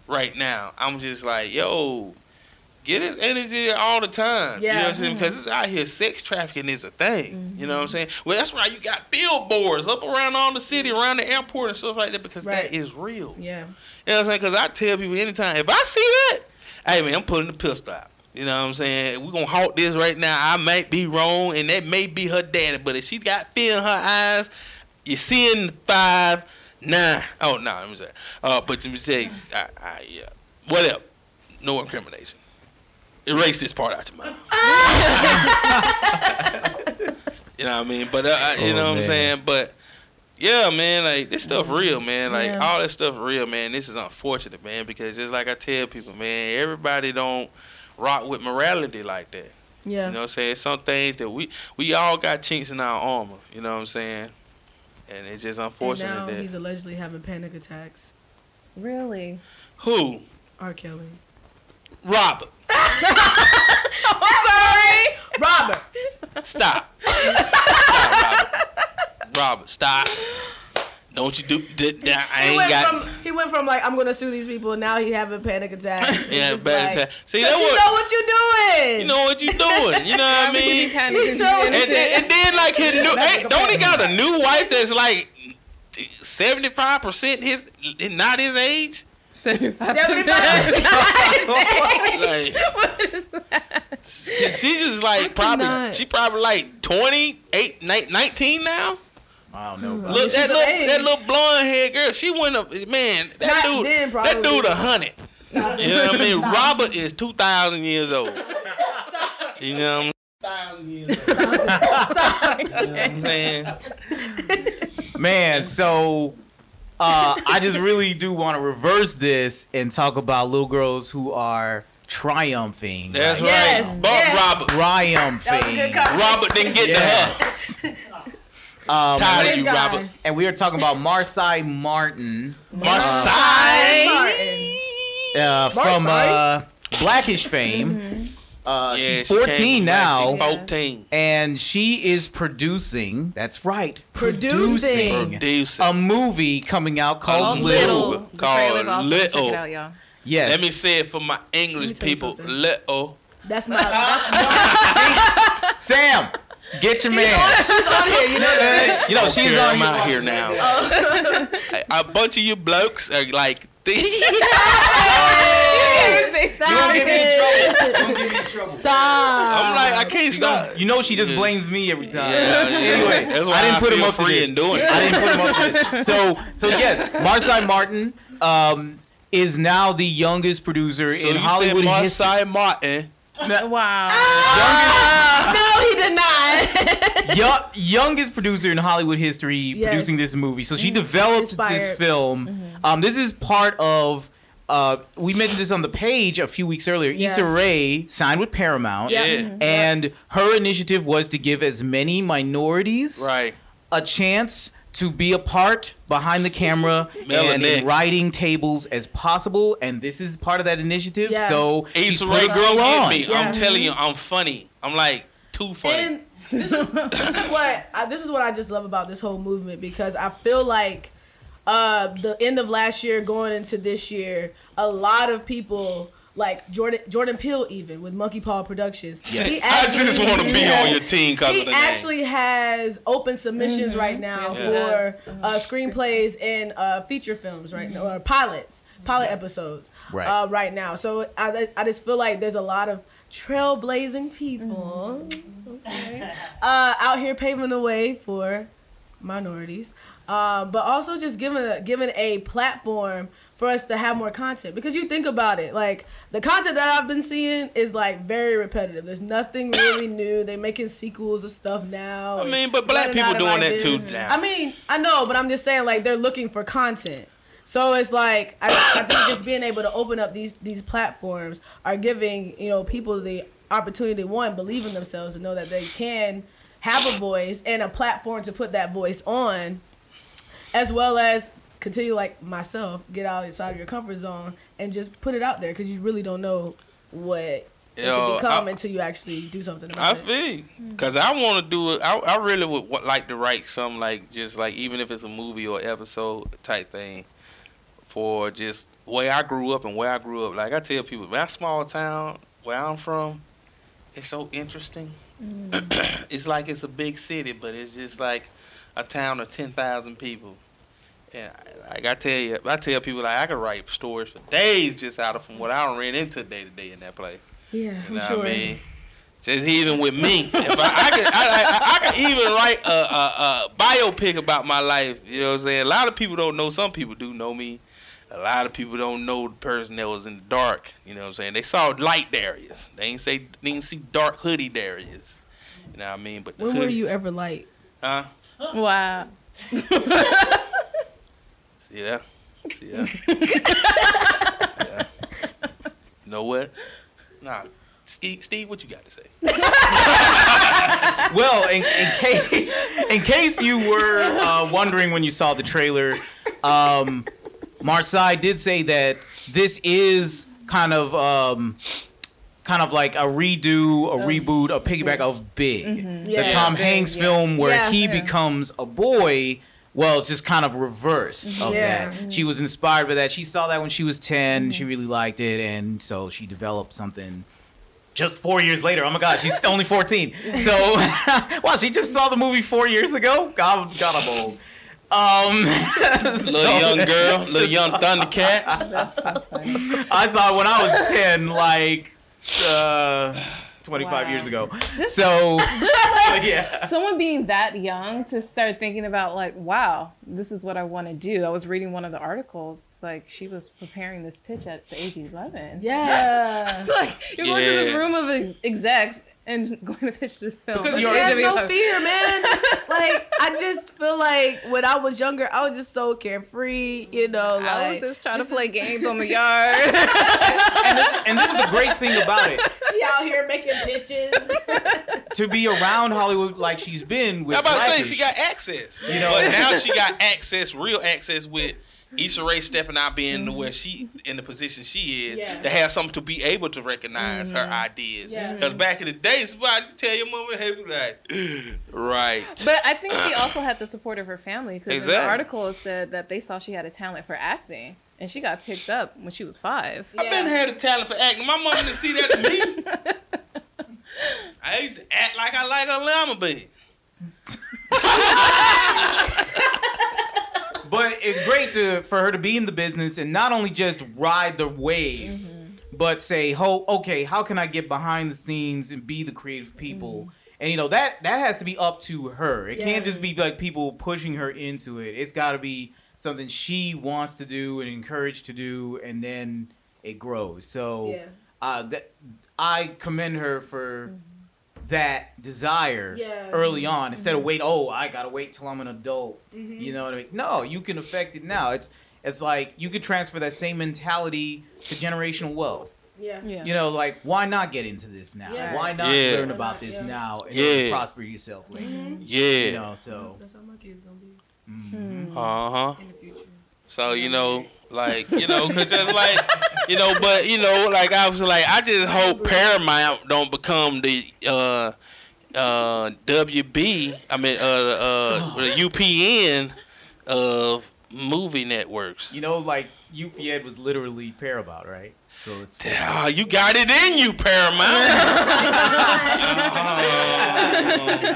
right now, I'm just like, yo, get his energy all the time. You know what I'm saying? Because it's out here, sex trafficking is a thing. You know what I'm mm-hmm. saying? Well, that's why you got billboards up around all the city, around the airport and stuff like that, because Right. that is real. Yeah. You know what I'm saying? Because I tell people anytime, if I see that, hey man, I'm pulling the pistol out. You know what I'm saying? We're gonna halt this right now. I might be wrong, and that may be her daddy, but if she got fear in her eyes, you're seeing five, nine. Oh no, let me say. Uh, but let me say, I, I, yeah, whatever. No incrimination. Erase this part out your mind. you know what I mean? But uh, I- you Oh, know what I'm saying? But yeah, man, like this stuff real, man. Like Yeah. all this stuff real, man. This is unfortunate, man, because just like I tell people, man, everybody don't rock with morality like that. Yeah. You know what I'm saying? Some things that we we all got chinks in our armor. You know what I'm saying? And it's just and unfortunate now that he's allegedly having panic attacks. Really? who R. Kelly. Robert, I'm Sorry, Robert. stop, stop, Robert, Robert, stop. Don't you do that? that I He ain't went got. from he went from like I'm gonna sue these people. And now he having a panic attacks. It's yeah, just bad like, attack. See, 'cause that you what know what you're doing. you know what you're doing. You know what I mean? Kind You of know- And, then- and then like his new, hey, don't he got a new wife that's like seventy five percent his, not his age? Seventy-five. Like, she just like probably cannot. she probably like 28, ni- 19 now. I don't know. Bro. Look she's that little that little blonde haired girl. She went up. Man, that Not dude. then, that dude a hundred. Stop You know what I mean? Stop. Robert is two thousand years old. You know what I'm You know what I'm saying? Man, so uh, I just really do want to reverse this and talk about little girls who are triumphing. That's like, Yes, right. Bob yes. Robert. Triumphing. That was a good comment. Robert didn't get Yes. um, Tired of you, guy. Robert. and we are talking about Marsai Martin Martin. Marsai. Martin. uh, from Marsai? uh, Black-ish fame. Uh, Yeah, she's 14 from now. Black. Fourteen. and she is producing. That's right, Producing. Producing. a movie coming out called Oh, Little. Little. Called trailer's awesome. Check Little. it out, y'all. Yes. Let me say it for my English Let me tell you people. something. Little. That's my. That's, Sam, get your man. You know, she's on here. You know that. you know she's Here, on I'm out here now. a, a bunch of you blokes are like. Stop. I'm like, I can't stop. You know she just blames me every time. Yeah, yeah. Anyway, That's why I didn't put him up to this. in doing I it. didn't put him up to this. So, so yes, Marsai Martin um, is now the youngest producer So in you Hollywood said history. Martin. Wow. no, he did not. Yo- youngest producer in Hollywood history Yes. Mm-hmm. producing this movie. So she developed Inspired. Mm-hmm. this film. Um, this is part of. Uh, we mentioned this on the page a few weeks earlier. Yeah. Issa Rae signed with Paramount, Yeah. Yeah. Mhm. and her initiative was to give as many minorities Right. a chance to be a part behind the camera and in writing tables as possible. And this is part of that initiative. Yeah. So she's Issa Rae girl on. me. Yeah. I'm telling you, I'm funny. I'm like too funny. And this is, this is what I, this is what I just love about this whole movement because I feel like uh, the end of last year going into this year, a lot of people like Jordan Jordan Peele even with Monkeypaw Productions. Yes. he I just want to be Yeah. on your team because He of the name. actually has open submissions right now Yes, for uh, screenplays and uh, feature films right now, or pilots, pilot episodes Right. uh, right now. So I, I just feel like there's a lot of trailblazing people okay, uh, out here paving the way for minorities, um, but also just giving a giving a platform for us to have more content. Because you think about it, like the content that I've been seeing is like very repetitive. There's nothing really new. They're making sequels of stuff now. I mean, but black running people doing that too now. I mean, I know, but I'm just saying like they're looking for content. So it's like I, I think just being able to open up these these platforms are giving you know people the opportunity to one believe in themselves and know that they can have a voice and a platform to put that voice on, as well as continue like myself get outside of your comfort zone and just put it out there because you really don't know what it Yo, can become I- until you actually do something I about it. I feel. Hmm. Cause I want to do it. I, I really would wa- like to write something like just like even if it's a movie or episode type thing, for just where I grew up and where I grew up. Like I tell people, my small town where I'm from, it's so interesting. Mm. it's like it's a big city, but it's just like a town of ten thousand people. And like I tell you, I tell people like I could write stories for days just out of from what I ran into day to day in that place. Yeah, You I'm sure. what I mean? Just even with me, if I, I could, I, I, I could even write a, a, a biopic about my life. You know what I'm saying? A lot of people don't know. Some people do know me. A lot of people don't know the person that was in the dark. You know what I'm saying? They saw light Darius. They ain't say, they ain't see dark hoodie Darius. You know what I mean? But the When were you ever light? Huh? Wow. See that? See that? See that? You know what? Nah. Steve, Steve, what you got to say? Well, in, in case in case you were uh, wondering when you saw the trailer, um, Marsai did say that this is kind of um, kind of like a redo, a reboot, a piggyback of Big, mm-hmm. the Yeah. Tom Big, Hanks yeah. film where Yeah. he Yeah. becomes a boy. Well, it's just kind of reversed mm-hmm. of Yeah. that. Mm-hmm. She was inspired by that. She saw that when she was 10. She really liked it, and so she developed something just four years later. Oh my God, she's only 14. So, wow, she just saw the movie four years ago. God, God, I'm old. Um, Little young girl, little young Thundercat. That's so funny. I saw it when I was 10, like uh, 25 Wow. years ago. Just- So, yeah. Someone being that young to start thinking about like, wow, this is what I want to do. I was reading one of the articles. Like she was preparing this pitch at the age of eleven. Yeah. It's like you're going to this room of ex- execs and going to pitch this film. Because you're- the age There's no 11. fear, man. like I just feel like when I was younger, I was just so carefree, you know. Like I was just trying to play games on the yard. And this, and this is the great thing about it. she out here making bitches. To be around Hollywood like she's been with I'm about to say she got access. You know- but now she got access, real access with Issa Rae stepping out, being the mm-hmm. where she in the position she is Yeah. to have something to be able to recognize her mm-hmm. ideas. Yeah. Because back in the day, somebody tell your mama, hey, be like, right. But I think she also had the support of her family because Exactly. the article said that they saw she had a talent for acting, and she got picked up when she was five. I've been had a talent for acting. My mama didn't see that to me. I used to act like I like a llama bean. But it's great to for her to be in the business and not only just ride the wave, Mm-hmm. but say, "Ho, okay, how can I get behind the scenes and be the creative people?" Mm-hmm. And you know that that has to be up to her. It Yeah. can't just be like people pushing her into it. It's got to be something she wants to do and encouraged to do, and then it grows. So, Yeah. uh, that I commend her for that desire Yeah. early on instead of mm-hmm. wait. Oh, I gotta wait till I'm an adult. Mm-hmm. You know what I mean? No, you can affect it now. It's it's like you could transfer that same mentality to generational wealth. Yeah. Yeah. You know, like why not get into this now? Yeah. Why not Yeah. learn about not? this Yeah. now and Yeah. prosper yourself later? Mm-hmm. Yeah. You know, so That's how my kids gonna be hmm. Uh huh. In the future. So you know, like you know, cause just like you know, but you know, like I was like, I just hope Paramount don't become the uh uh WB. I mean, uh uh the UPN of movie networks. you know, like UPN was literally Paramount, right? So it's Ah, you got it in you, Paramount.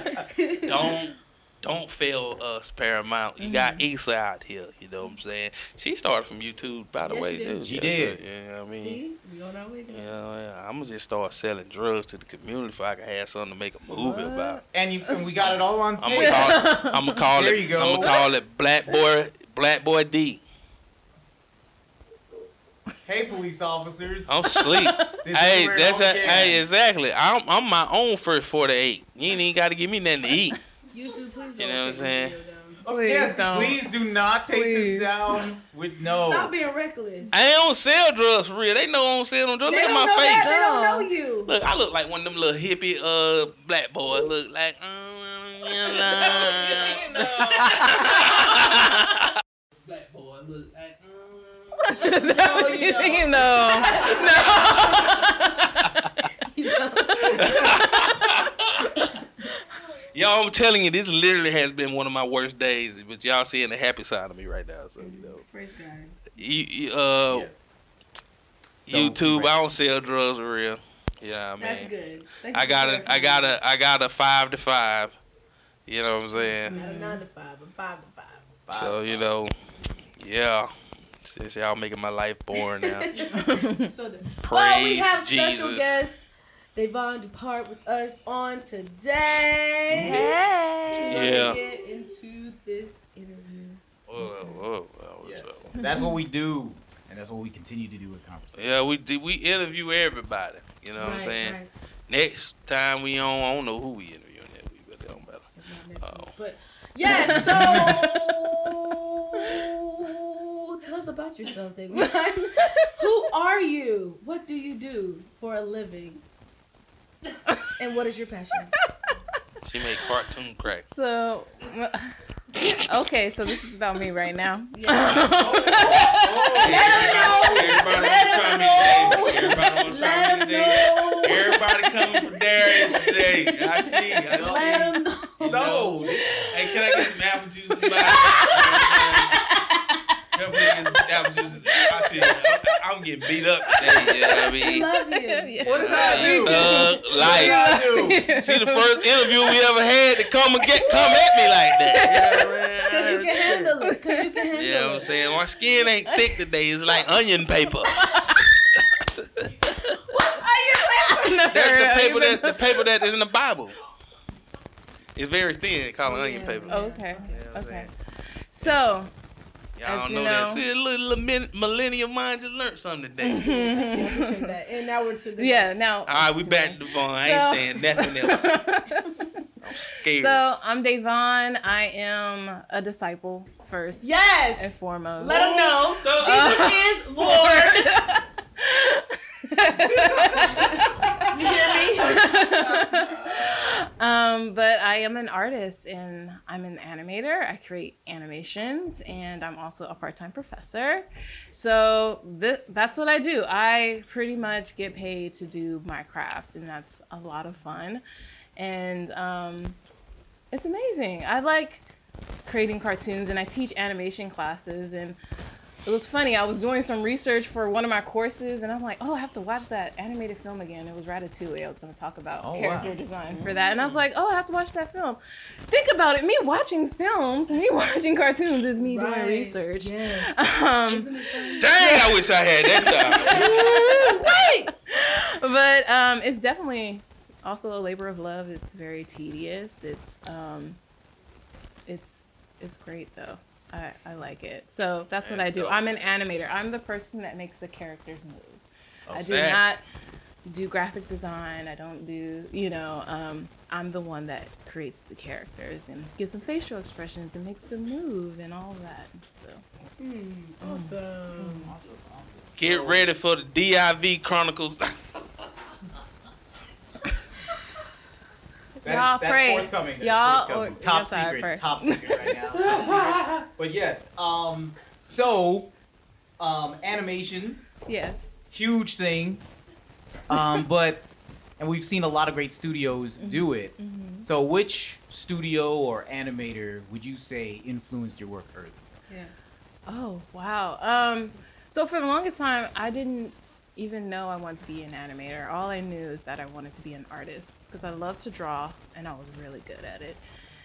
Oh, don't don't fail us, Paramount. You got mm-hmm. Issa out here. You know what I'm saying? She started from YouTube, by the Yes, way, she did. too. She did. sir. You know what I mean? See, we on our way You there. know, yeah, I'm gonna just start selling drugs to the community so I can have something to make a movie about. and you and we got it all on I'm tape. gonna call it. I'm gonna call There it. you go. I'm gonna call it Black Boy Black Boy D. Hey, police officers. I'm sleep. Hey, that's all a, hey, exactly. I'm I'm my own first 48. You ain't even got to give me nothing to eat. YouTube, please don't You know what I'm take saying? down. Oh, Please yes, don't. please do not take Please. this down with no. Stop being reckless. I ain't don't sell drugs for real. They know I don't sell no drugs. they Look at don't know my that. face. They don't know you. Look, I look like one of them little hippie uh black boys. Look like. Mm, mm, mm, black boy look like. No, you you don't. know. Y'all, I'm telling you, this literally has been one of my worst days. But y'all seeing the happy side of me right now, so you know. Praise God. You, you, uh, Yes. So, YouTube, I don't sell drugs for real. Yeah, I mean, That's good. Thank I got a, I got a, I got a five to five. You know what I'm saying? Not a nine to five, but five to five. five So you know, yeah. Since y'all making my life boring now, So the, praise well, we have special Jesus. guest Davonne Dupart with us on today. Hey. Yeah. get into this interview. Whoa, whoa, whoa, Yes. That's what we do, and that's what we continue to do with conversation. Yeah, we do- we interview everybody. You know what I'm saying? right. Next time we on, I don't know who we interviewing that week, but it don't matter. It's not next. But Yes. So, tell us about yourself, David. Who are you? What do you do for a living? And what is your passion? She made cartoon crack. So, okay, so this is about me right now. Everybody want to try me today. Everybody want to try me today. Everybody coming for Darius today. I see. I see. You know. Hey, can I get some apple juice? Somebody? Help me get some. I feel, I'm, I'm getting beat up today. You know what I mean? love you. Yeah. What did I do? Uh, What did like, I do? she the first interview we ever had to come and get come at me like that. Cause you can handle it. Cause you can handle Yeah, I'm saying my skin ain't thick today. It's like onion paper. What are you having the paper? That's the paper that the paper that is in the Bible. It's very thin, called onion paper. Okay. Yeah, I'm Okay. saying. So, Y'all As don't you know, that. know- See, a little, little min- millennium mind just learned something today. I appreciate that. And now we're to the yeah, now. All right, we back to Davonne. I ain't So- saying nothing else. I'm scared. So, I'm Davonne. I am a disciple first Yes. and foremost. Let them know. The- Jesus is Lord. you hear me? Um, but I am an artist and I'm an animator. I create animations and I'm also a part-time professor. So th- that's what I do. I pretty much get paid to do my craft and that's a lot of fun. And um, it's amazing. I like creating cartoons and I teach animation classes and it was funny. I was doing some research for one of my courses, and I'm like, "Oh, I have to watch that animated film again." It was Ratatouille. I was going to talk about Oh, character wow. design for that, and I was like, "Oh, I have to watch that film." Think about it. Me watching films, me watching cartoons is me doing research. Yes. Um, Isn't? Dang, I wish I had that job. but um, it's definitely also a labor of love. It's very tedious. It's um, it's it's great though. I, I like it. So that's what I do. I'm an animator. I'm the person that makes the characters move. I do Sad. not do graphic design. I don't do, you know, um, I'm the one that creates the characters and gives them facial expressions and makes them move and all that. So Awesome. Get ready for the DIV Chronicles. That's, Y'all that's pray. forthcoming. That's Y'all- forthcoming. or- top yes, I secret. pray. Top secret right now. Top secret. But yes, um, so, um, animation, yes. huge thing. Um, but, and we've seen a lot of great studios Mm-hmm. do it. So, which studio or animator would you say influenced your work early? Yeah. Oh wow. Um, so for the longest time, I didn't even know I wanted to be an animator. All I knew is that I wanted to be an artist because I love to draw and I was really good at it.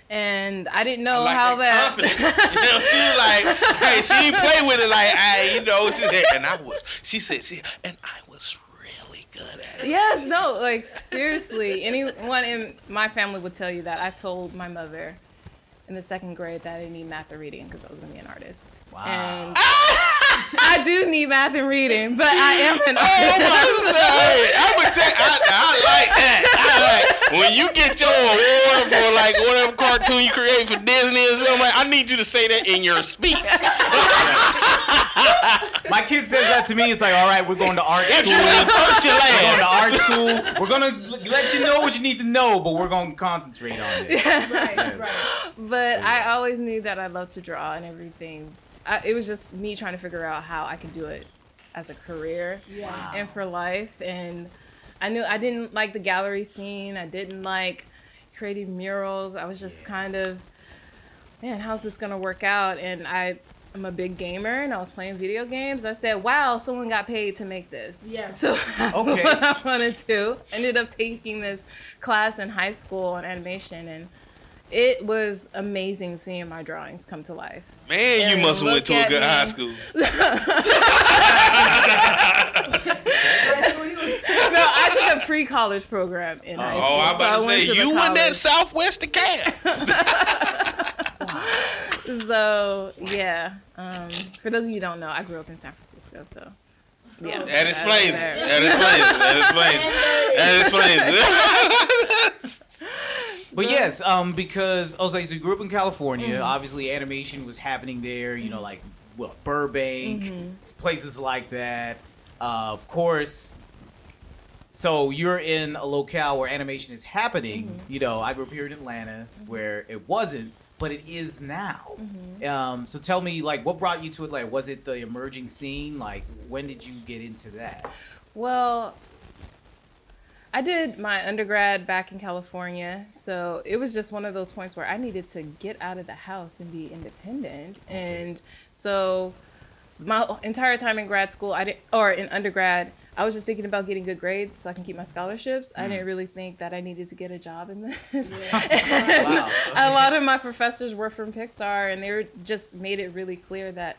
And I didn't know like how that that. You know, she was like, hey, she didn't play with it like, I, you know, she said, and I was, she said, she, and I was really good at it. yes, no, like seriously. Anyone in my family would tell you that. I told my mother in the second grade that I didn't need math or reading because I was going to be an artist. Wow. And I do need math and reading, but I am an Oh artist. my God. I'm gonna tell I, I like that. I like when you get your award for like whatever cartoon you create for Disney or something. Like, I need you to say that in your speech. My kid says that to me. It's like, all right, we're going to art If school. you live first, you We're going to art school. We're gonna l- let you know what you need to know, but we're gonna concentrate on it. Right, right. But I always knew that I loved to draw and everything. I, it was just me trying to figure out how I could do it as a career Yeah. and for life. And I knew I didn't like the gallery scene. I didn't like creating murals. I was just kind of, man, how's this gonna work out? And I, I'm a big gamer, and I was playing video games. I said, wow, someone got paid to make this. Yeah. So Okay. what I wanted to. Ended up taking this class in high school on animation and. It was amazing seeing my drawings come to life. Man, you must have went to a good me. high school. No, I took a pre-college program in high oh, school. Oh, I'm so I to went say to the you in that college. Southwest Decatur. So yeah, um, for those of you who don't know, I grew up in San Francisco. So yeah, That explains it. there. That explains it. That explains it. That explains. But yes, um, because I was like, so you grew up in California. Mm-hmm. Obviously, animation was happening there. You know, like well, Burbank, Mm-hmm. places like that. Uh, of course. So you're in a locale where animation is happening. Mm-hmm. You know, I grew up here in Atlanta, where it wasn't, but it is now. Mm-hmm. Um, so tell me, like, what brought you to Atlanta? Was it the emerging scene? Like, when did you get into that? Well, I did my undergrad back in California, so it was just one of those points where I needed to get out of the house and be independent. And so my entire time in grad school, I didn't or in undergrad, I was just thinking about getting good grades so I can keep my scholarships. I didn't really think that I needed to get a job in this. Wow. a lot of my professors were from Pixar, and they were just made it really clear that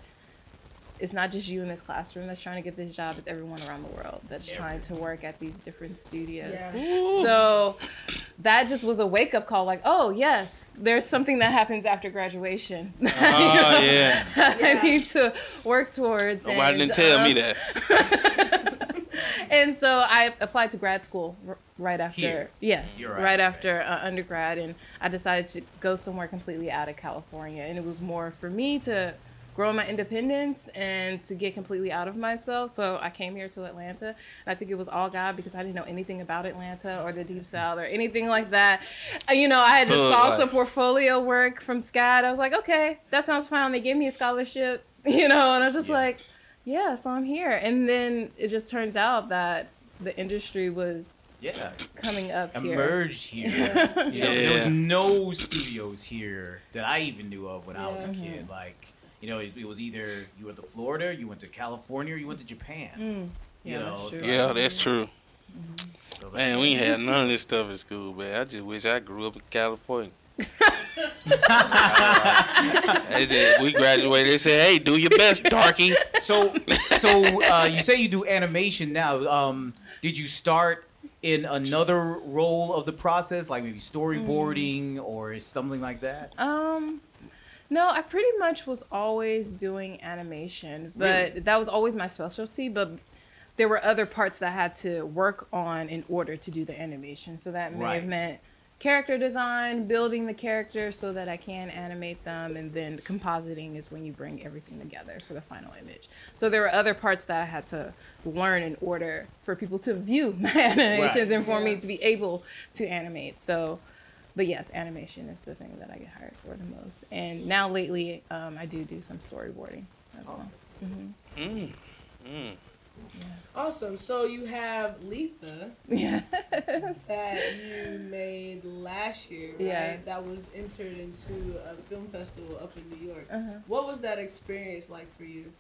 it's not just you in this classroom that's trying to get this job; it's everyone around the world that's trying to work at these different studios. Yeah. So that just was a wake up call. Like, oh yes, there's something that happens after graduation. Oh yeah. I need to work towards. Nobody and, didn't tell um, me that. And so I applied to grad school r- right after. Here. Yes, right, right, after uh, undergrad, and I decided to go somewhere completely out of California, and it was more for me to grow my independence and to get completely out of myself. So I came here to Atlanta. And I think it was all God because I didn't know anything about Atlanta or the Deep South or anything like that. Uh, You know, I had just saw life. some portfolio work from SCAD. I was like, okay, that sounds fine. They gave me a scholarship, you know, and I was just Yeah. like, yeah, so I'm here. And then it just turns out that the industry was Yeah. coming up here. emerged here. You know, there was no studios here that I even knew of when I was a Yeah. kid. Like, you know, it, it was either you went to Florida, you went to California, or you went to Japan. Mm. You Yeah, know, that's it's true. Yeah, that's true. So Man, we ain't had none of this stuff in school, man. I just wish I grew up in California. They just- we graduated. They said, "Hey, do your best, darky." So, so uh, you say you do animation now. Um, did you start in another role of the process, like maybe storyboarding or something like that? Um, no, I pretty much was always doing animation, but Really? that was always my specialty. But there were other parts that I had to work on in order to do the animation. So that may Right. have meant character design, building the character so that I can animate them, and then compositing is when you bring everything together for the final image. So there were other parts that I had to learn in order for people to view my animations Right. and for me to be able to animate. So but yes, animation is the thing that I get hired for the most. And now lately, um, I do do some storyboarding as well. Mm, mm. Yes. Awesome. So you have Letha Yeah. that you made last year, right? Yes. That was entered into a film festival up in New York. Uh-huh. What was that experience like for you?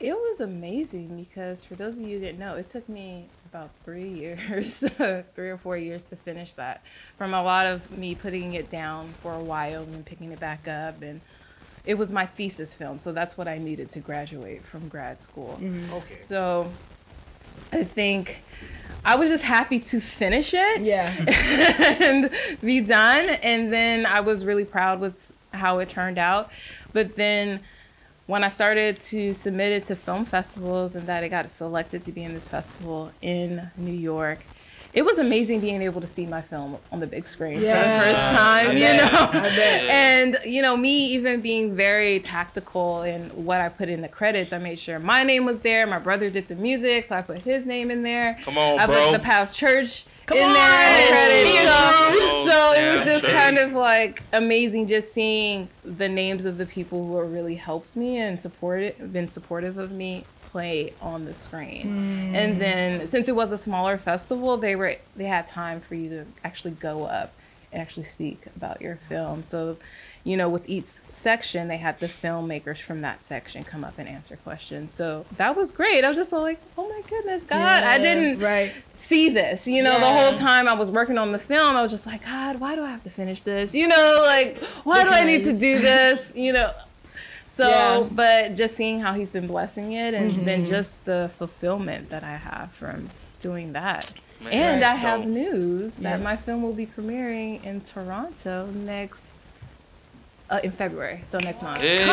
It was amazing because for those of you that know, it took me about three years, three or four years to finish that. From a lot of me putting it down for a while and then picking it back up, and it was my thesis film, so that's what I needed to graduate from grad school. Mm-hmm. Okay. So I think I was just happy to finish it. Yeah. and be done. And then I was really proud with how it turned out. But then when I started to submit it to film festivals and that it got selected to be in this festival in New York, it was amazing being able to see my film on the big screen Yeah. for the first time, you bet. know. And you know, me even being very tactical in what I put in the credits, I made sure my name was there. My brother did the music, so I put his name in there. Come on, I bro. put the Past Church Come in on. there in the credits. Be a So, true. so it was just true. kind of like amazing just seeing the names of the people who really helped me and supported been supportive of me play on the screen. Mm. And then since it was a smaller festival, they were they had time for you to actually go up and actually speak about your film. So, you know, with each section, they had the filmmakers from that section come up and answer questions. So that was great. I was just like, oh my goodness, God, I didn't Right. see this. You know, the whole time I was working on the film, I was just like, God, why do I have to finish this? You know, like, why do I need to do this? You know. So, Yeah. but just seeing how he's been blessing it and then just the fulfillment that I have from doing that. Man, and Right. I have dope. news that Yes. my film will be premiering in Toronto next uh, in February, so next month. Hey.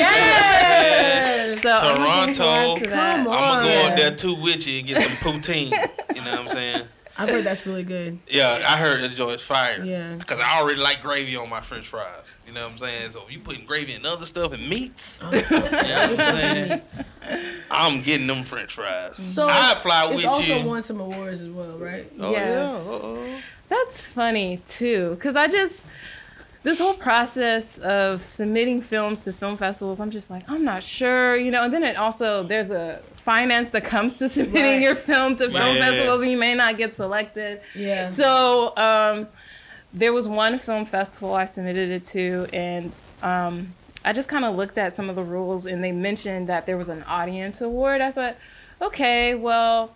Yes. So I'm looking Toronto. forward to that. Come I'm gonna go on. up there too with you and get some poutine. you know what I'm saying? I've heard that's really good. Yeah, I heard that joint's fire. Yeah. Because I already like gravy on my French fries. You know what I'm saying? So if you putting gravy and other stuff and meats, Oh, you know I'm saying? I'm getting them French fries. Mm-hmm. So I fly it's with also won some awards as well, right? Oh, Yes. yeah. Uh-oh. That's funny too, because I just this whole process of submitting films to film festivals, I'm just like, I'm not sure, you know. And then it also there's a finance that comes to submitting Right. your film to film Yeah. festivals, and you may not get selected. Yeah. So um, there was one film festival I submitted it to, and um, I just kind of looked at some of the rules, and they mentioned that there was an audience award. I said, okay, well,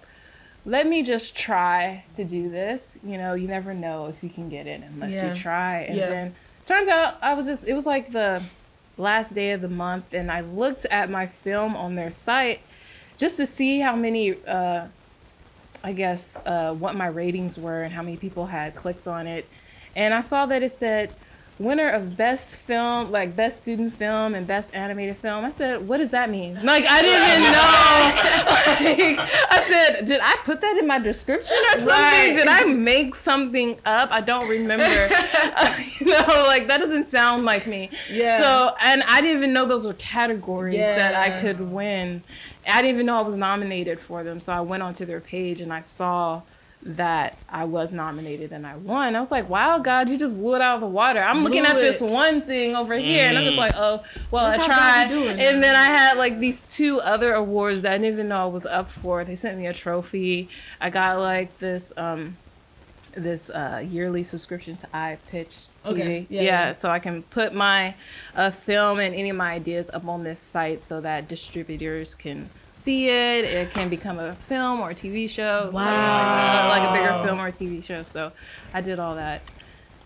let me just try to do this. You know, you never know if you can get it unless Yeah. you try. And Yeah. then turns out I was just, it was like the last day of the month, and I looked at my film on their site just to see how many. Uh, I guess, uh, what my ratings were and how many people had clicked on it. And I saw that it said winner of best film, like best student film and best animated film. I said, what does that mean? Like, I didn't even know. like, I said, did I put that in my description or something? Right. Did I make something up? I don't remember. you know, like that doesn't sound like me. Yeah. So, and I didn't even know those were categories that I could win. I didn't even know I was nominated for them. So I went onto their page and I saw that I was nominated and I won. I was like, wow, God, you just blew it out of the water. I'm looking Blew at this one thing over here and I'm just like, oh, well, That's I tried. doing And then I had like these two other awards that I didn't even know I was up for. They sent me a trophy. I got like this, um, this uh, yearly subscription to iPitch TV. Okay, yeah, Yeah, yeah. so I can put my uh, film and any of my ideas up on this site so that distributors can see it. It can become a film or a TV show. like, Wow. Like, a bigger film or a TV show. So I did all that.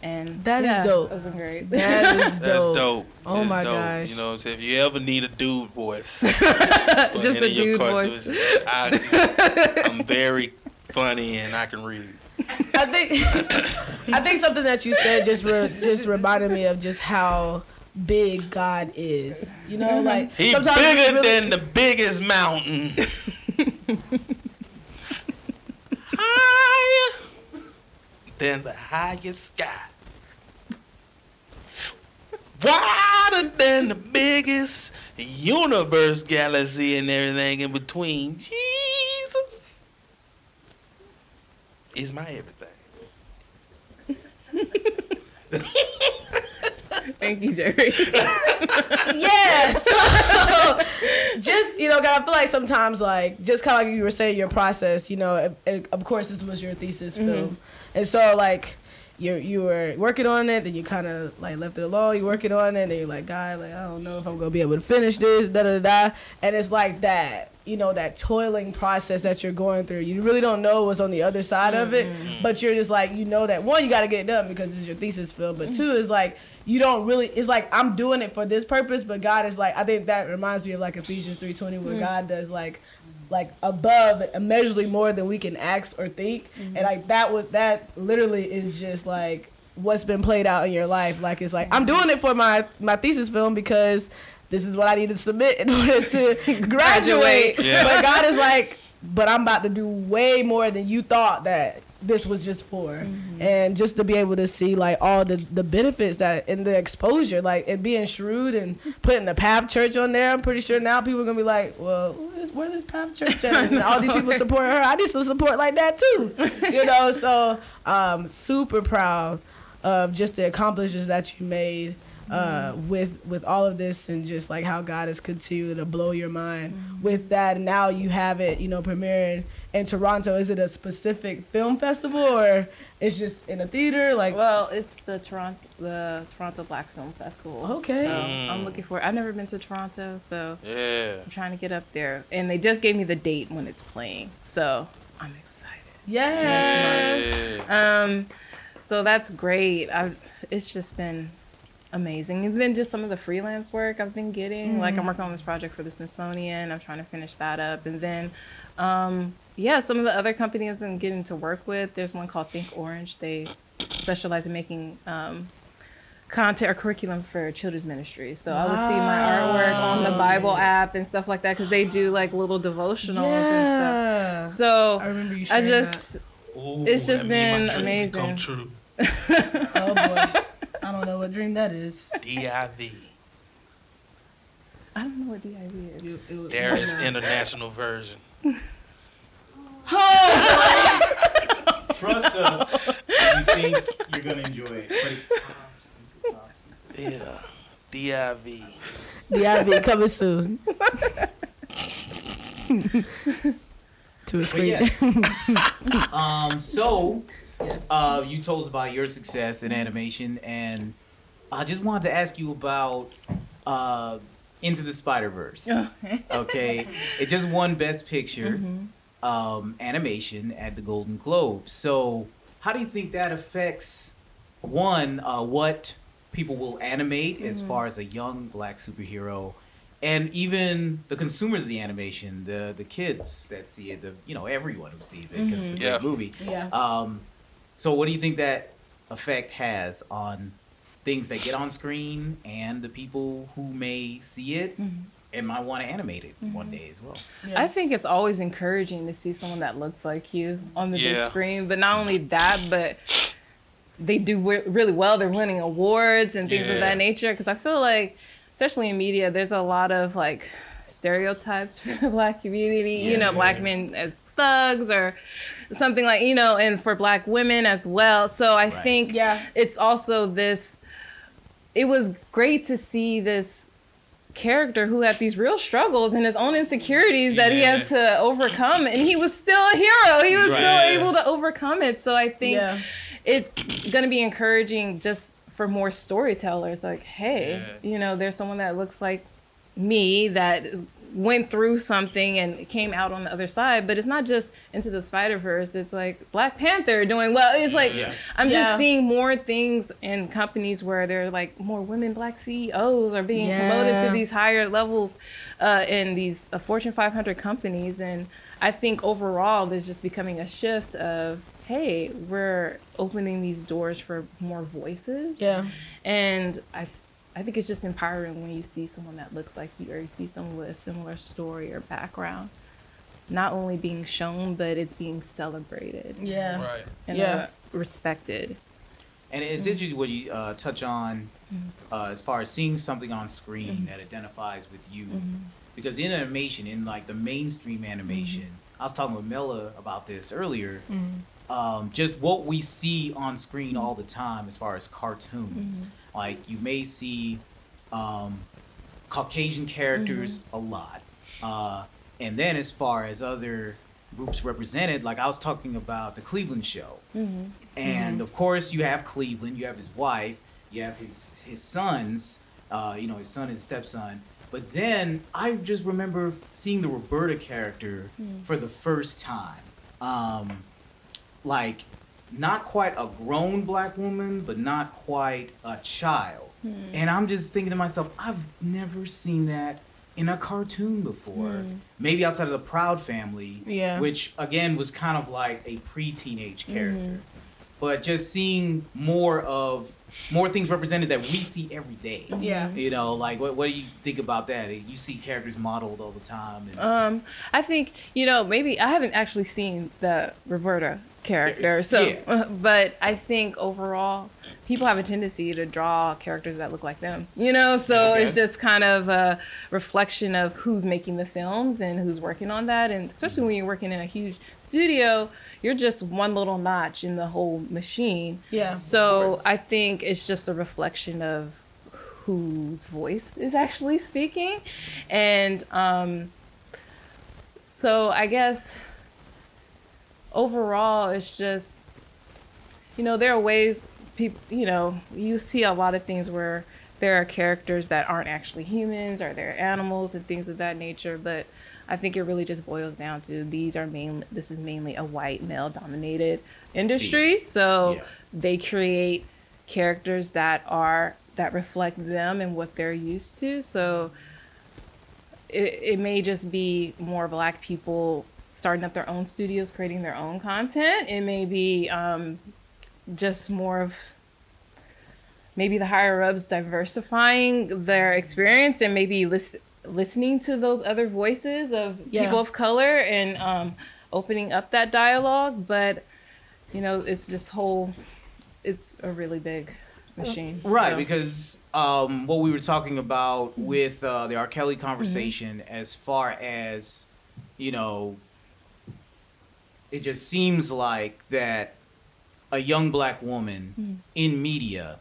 And That is yeah, dope. It was great. That is That's dope. dope. Oh That's my dope. gosh. You know what I'm saying? If you ever need a dude voice, Just it the dude voice. I, I'm very funny and I can read. I think I think something that you said just re- just reminded me of just how big God is. You know, mm-hmm. like He's bigger you really- than the biggest mountain. Higher than the highest sky. Wider than the biggest universe, galaxy, and everything in between. Jesus is my everything. Thank you, Jerry. yes. So, just you know, God, I feel like sometimes like just kind of like you were saying your process. You know, it, it- of course this was your thesis mm-hmm. film, and so like you you were working on it, then you kind of like left it alone. You're working on it, and then you're like, God, like I don't know if I'm gonna be able to finish this, da da da. And it's like that. You know that toiling process that you're going through. You really don't know what's on the other side of it, mm-hmm. but you're just like you know that one you got to get it done because it's your thesis film, but two is like you don't really. It's like I'm doing it for this purpose, but God is like I think that reminds me of like Ephesians three twenty where mm. God does like like above immeasurably more than we can ask or think, and mm-hmm. like that was that literally is just like what's been played out in your life. Like it's like I'm doing it for my my thesis film because this is what I need to submit in order to graduate. Yeah. But God is like, but I'm about to do way more than you thought that this was just for. Mm-hmm. And just to be able to see like all the, the benefits that and the exposure, like and being shrewd and putting the Path Church on there, I'm pretty sure now people are gonna be like, Well, where's, where's this pop Church at? And all these people support her. I need some support like that too. You know, so um super proud of just the accomplishments that you made uh, with with all of this and just like how God has continued to blow your mind with that. And now you have it, you know, premiering in Toronto. Is it a specific film festival or it's just in a theater? Like, Well, it's the Toronto the Toronto Black Film Festival. Okay. So Mm. I'm looking for. I've never been to Toronto, so Yeah. I'm trying to get up there. And they just gave me the date when it's playing, so I'm excited. yeah. Yeah. Um, so that's great. I it's just been amazing. And then just some of the freelance work I've been getting. Like I'm working on this project for the Smithsonian. I'm trying to finish that up, and then. Um, yeah, some of the other companies I'm getting to work with. There's one called Think Orange. They specialize in making um, content or curriculum for children's ministries. So I would see my artwork on the Bible app and stuff like that because they do like little devotionals and stuff. So I remember you I just Ooh, Ooh, It's just that made my been dream Come amazing. true. Oh boy. I don't know what dream that is. D.I.V. I don't know what DIV is. It- it- There is international version. Trust us. we think you're gonna enjoy it, but it's top secret, top secret. Yeah. D.I.V. DIV coming soon. to a screen. yes. um. So, Yes. uh, you told us about your success in animation, and I just wanted to ask you about uh, Into the Spider Verse. okay, it just won Best Picture um, animation at the Golden Globes. So, how do you think that affects one uh, what people will animate as far as a young black superhero? And even the consumers of the animation, the the kids that see it, the you know everyone who sees it because it's a great movie. Yeah. Um, so what do you think that effect has on things that get on screen and the people who may see it mm-hmm. and might want to animate it one mm-hmm. day as well? Yeah. I think it's always encouraging to see someone that looks like you on the Yeah. big screen. But not only that, but they do re- really well. They're winning awards and things Yeah. of that nature. Because I feel like, especially in media, there's a lot of like stereotypes for the black community. You know, black men as thugs or something like you know, and for black women as well. So I Right. think Yeah. it's also this. It was great to see this character who had these real struggles and his own insecurities that he had to overcome and he was still a hero he was Right. still able to overcome it so i think Yeah. it's going to be encouraging just for more storytellers like hey Yeah. you know there's someone that looks like me that went through something and came out on the other side but it's not just into the spider verse it's like black panther doing well it's like Yeah. i'm Yeah. just seeing more things in companies where they're like more women black ceos are being promoted to these higher levels uh, in these uh, fortune 500 companies and i think overall there's just becoming a shift of hey we're opening these doors for more voices Yeah. and I, th- I think it's just empowering when you see someone that looks like you or you see someone with a similar story or background, not only being shown, but it's being celebrated Yeah. Right. and Yeah. uh, respected. And it's interesting what you uh, touch on uh, as far as seeing something on screen Mm-hmm. that identifies with you. Because in animation, in like the mainstream animation, I was talking with Mela about this earlier. Um, just what we see on screen all the time as far as cartoons. Like you may see um, Caucasian characters a lot. Uh, and then as far as other groups represented, like I was talking about the Cleveland show. And of course, you have Cleveland, you have his wife, you have his his sons, uh, you know, his son and stepson. But then I just remember f- seeing the Roberta character for the first time. Um, like, not quite a grown black woman, but not quite a child. Hmm. And I'm just thinking to myself, I've never seen that in a cartoon before. Hmm. Maybe outside of the Proud Family, Yeah. which again was kind of like a pre-teenage mm-hmm. character. But just seeing more of more things represented that we see every day. Mm-hmm. Yeah. You know, like what what do you think about that? You see characters modeled all the time. And, Um, I think you know maybe I haven't actually seen the Roberta character, so Yeah. but I think overall people have a tendency to draw characters that look like them. You know, so Okay. it's just kind of a reflection of who's making the films and who's working on that, and especially when you're working in a huge studio, you're just one little notch in the whole machine. Yeah. So. I think it's just a reflection of whose voice is actually speaking, and um, so I guess overall it's just you know there are ways people you know you see a lot of things where there are characters that aren't actually humans or they're animals and things of that nature but i think it really just boils down to these are main this is mainly a white male dominated industry. So Yeah. they create characters that are that reflect them and what they're used to. So it, it may just be more black people starting up their own studios creating their own content it may be um, just more of maybe the higher ups diversifying their experience and maybe lis- listening to those other voices of Yeah. people of color and um, opening up that dialogue but you know, it's this whole, it's a really big machine. Right, So- because um, what we were talking about Mm-hmm. with uh, the R. Kelly conversation, as far as you know, it just seems like that a young black woman Mm-hmm. in media,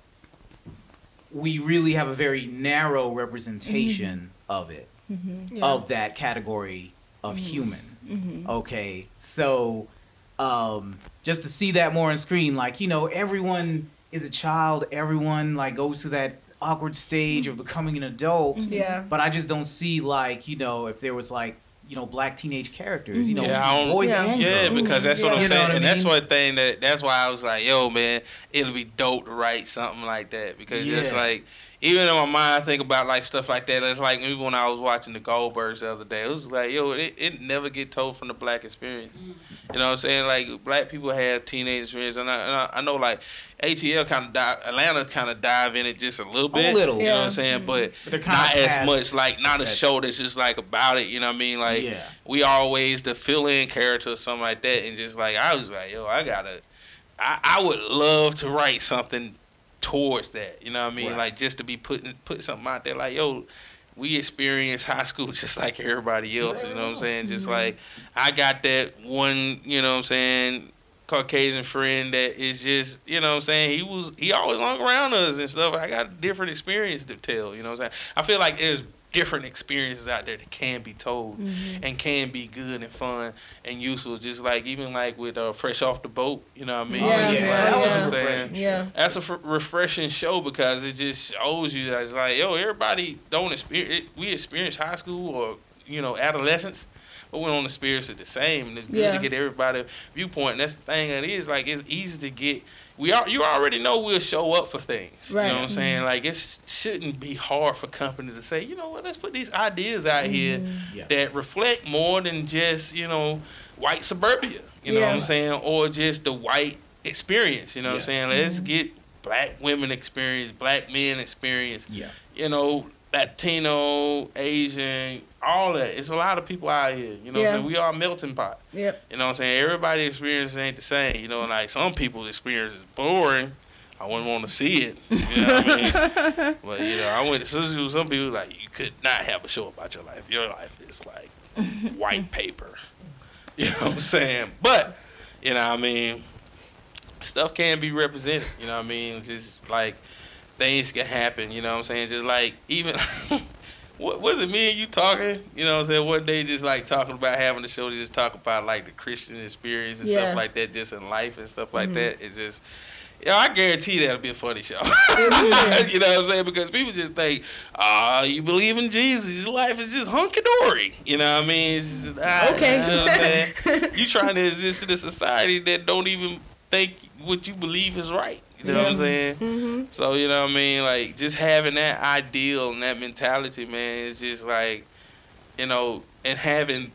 we really have a very narrow representation mm-hmm. of it, mm-hmm. Yeah. of that category of mm-hmm. human. Okay, so um, just to see that more on screen, like you know, everyone is a child. Everyone like goes through that awkward stage of becoming an adult. Yeah. But I just don't see like you know if there was like you know black teenage characters. You know, Yeah, boys Yeah. and Yeah, girls. because that's what I'm You know saying, what I and that's one thing that that's why I was like, yo, man, it'll be dope to write something like that because it's like. Even in my mind, I think about like stuff like that. It's like even when I was watching the Goldbergs the other day, it was like, yo, it, it never get told from the black experience. You know what I'm saying? Like black people have teenage experience, and I, and I, I know like ATL kind of dive, Atlanta kind of dive in it just a little bit. a little. You know what I'm saying? But But not as much like not a that. show that's just like about it. You know what I mean? Like Yeah. we always the fill in character or something like that, and just like I was like, yo, I gotta, I, I would love to write something towards that. You know what I mean? Right. Like just to be putting put something out there, like yo. We experience high school just like everybody else, you know what I'm saying? Just like I got that one, you know what I'm saying, Caucasian friend that is just, you know what I'm saying, he was he always hung around us and stuff. I got a different experience to tell, you know what I'm saying? I feel like there's different experiences out there that can be told and can be good and fun and useful. Just like even like with uh, Fresh Off the Boat, you know what I mean? Yeah, It's yeah, like, that was know a saying? refreshing show. Yeah. That's a f- refreshing show because it just shows you that it's like, yo, everybody don't experience. It, we experience high school or you know adolescence, but we don't experience it the same. And it's good Yeah. to get everybody viewpoint. And that's the thing. It is like it's easy to get. We are you already know we'll show up for things. Right. You know what I'm saying? Mm-hmm. Like it shouldn't be hard for company to say, you know what, let's put these ideas out mm-hmm. here Yeah. that reflect more than just you know white suburbia. You know what I'm saying? Or just the white experience. You know what I'm saying? Let's mm-hmm. get black women experience, black men experience. Yeah. You know, Latino, Asian, all that. It's a lot of people out here. You know what Yeah. I'm saying? We are a melting pot. Yep. You know what I'm saying? Everybody's experience ain't the same. You know, like some people's experience is boring. I wouldn't want to see it. You know what I mean? But you know, I went to some some people like you could not have a show about your life. Your life is like white paper. You know what I'm saying? But you know, what I mean, stuff can be represented. You know what I mean? Just like things can happen. You know what I'm saying? Just like even. What was it? Me and you talking? You know what I'm saying? One day, just like talking about having a show to just talk about like the Christian experience and Yeah. stuff like that, just in life and stuff like that. It just, yeah, I guarantee that'll be a funny show. you know what I'm saying? Because people just think, ah, you believe in Jesus, your life is just hunky dory. You know what I mean? Just, ah, Okay. You, know what I'm saying? you trying to exist in a society that don't even think what you believe is right. You know what I'm saying? Mm-hmm. So you know what I mean, like just having that ideal and that mentality, man, is just like, you know, and having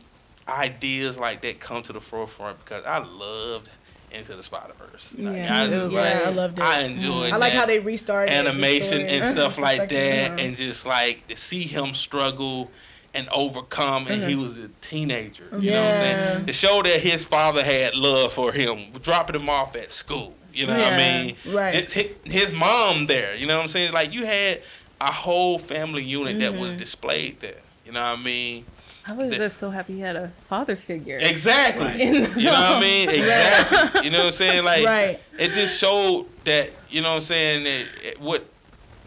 ideas like that come to the forefront because I loved Into the Spider Verse. Like, Yeah, I was yeah, like, I loved it. I enjoyed. I like how they restarted animation story and stuff like that, and just like to see him struggle and overcome, and he was a teenager. You know what I'm saying? To show that his father had love for him, dropping him off at school. You know what I mean? Right. Just his, his mom there. You know what I'm saying? Like you had a whole family unit that Mm-hmm. was displayed there. You know what I mean? I was The- just so happy he had a father figure. Exactly. In You know what I mean? Exactly. You know what I'm saying? Like Right. it just showed that, you know what I'm saying, that it- what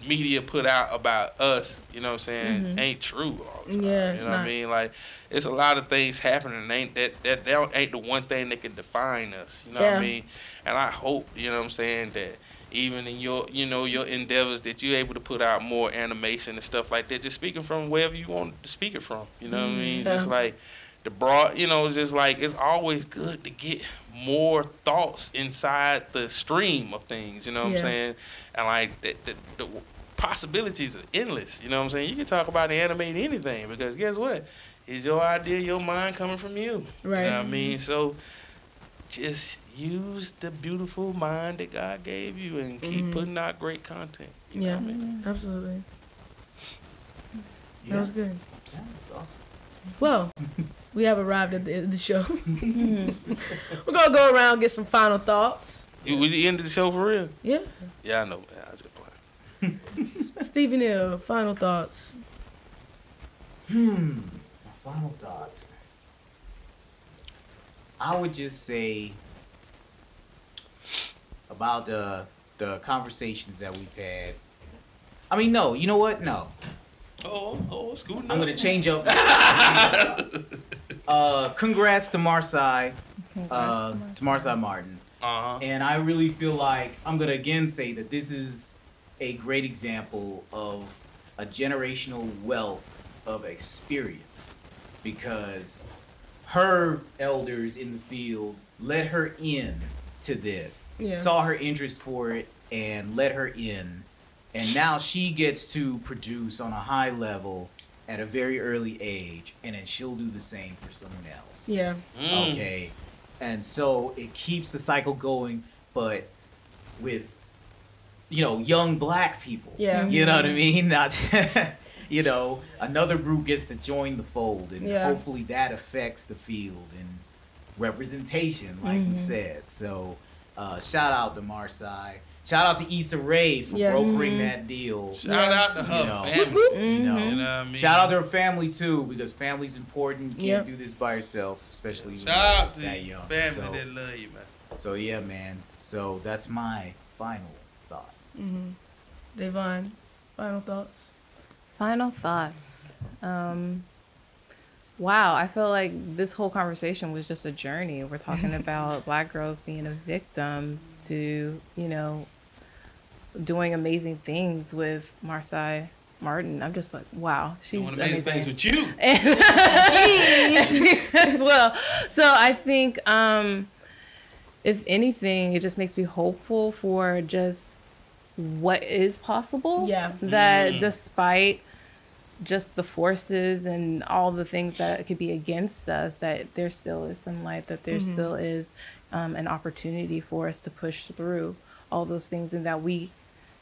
media put out about us, you know what I'm saying, ain't true all the time. Mm-hmm. Yeah, it's you know what I mean? Like it's a lot of things happening ain't that that, that ain't the one thing that can define us. You know what I mean? And I hope, you know what I'm saying, that even in your you know, your endeavors that you're able to put out more animation and stuff like that, just speaking from wherever you want to speak it from. You know what I mean? Mm-hmm. Yeah. Just like the broad you know, just like it's always good to get more thoughts inside the stream of things, you know what Yeah. I'm saying? And like the, the, the possibilities are endless, you know what I'm saying? You can talk about animating anything because guess what? It's your idea, your mind coming from you. Right. You know what I mean? So just use the beautiful mind that God gave you and keep Mhm. putting out great content. You Yeah. know what I mean? Absolutely. Yeah. That was good. Yeah, that's awesome. Well, we have arrived at the end of the show. We're gonna go around get some final thoughts. You, we ended the show for real? Yeah, Yeah, I know. man. I was just playing. Stephen Hill. Final thoughts. Hmm. My final thoughts. I would just say about the the conversations that we've had. I mean, no. You know what? No. Oh, oh, scooting. I'm gonna change up. uh, congrats to Marsai, uh, to Marsai Martin, Uh huh. and I really feel like I'm gonna again say that this is a great example of a generational wealth of experience because her elders in the field let her in to this, Yeah. saw her interest for it, and let her in. And now she gets to produce on a high level at a very early age, and then she'll do the same for someone else. Yeah. Mm. Okay. And so it keeps the cycle going, but with, you know, young black people. Yeah. You know what I mean? Not, you know, another group gets to join the fold, and Yeah. hopefully that affects the field and representation, like we said. So, uh, shout out to Marsai. Shout out to Issa Rae for Yes. brokering that deal. Shout Yeah. out to her You know. family. You know, You know what I mean? Shout out to her family too, because family's important. You can't Yep. do this by yourself, especially when Shout out to you're that young. family So, that love you, man. so yeah, man. So that's my final thought. Mm-hmm. Davonne. Final thoughts. Final thoughts. Um, wow, I feel like this whole conversation was just a journey. We're talking about black girls being a victim to, you know, doing amazing things with Marsai Martin. I'm just like, wow, she's the amazing amazing. things with you. as well. So I think, um, if anything, it just makes me hopeful for just what is possible. Yeah. That Mm. despite just the forces and all the things that could be against us, that there still is some light, that there still is um, an opportunity for us to push through all those things and that we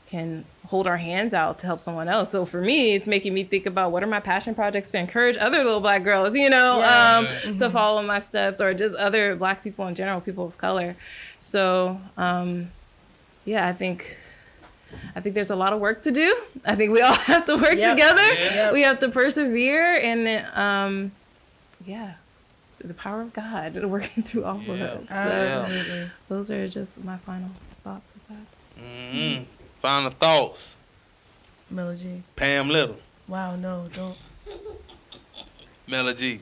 can hold our hands out to help someone else. So for me, it's making me think about what are my passion projects to encourage other little black girls, you know, Yeah. um, to follow my steps or just other black people in general, people of color. So um, yeah, I think I think there's a lot of work to do. I think we all have to work Yep. together. Yeah. We have to persevere and um, yeah, the power of God working through all Yeah. of it. So Absolutely. those are just my final thoughts of that. Mm-hmm. Final thoughts. Melody. Pam Little. Wow, no, don't. Melody.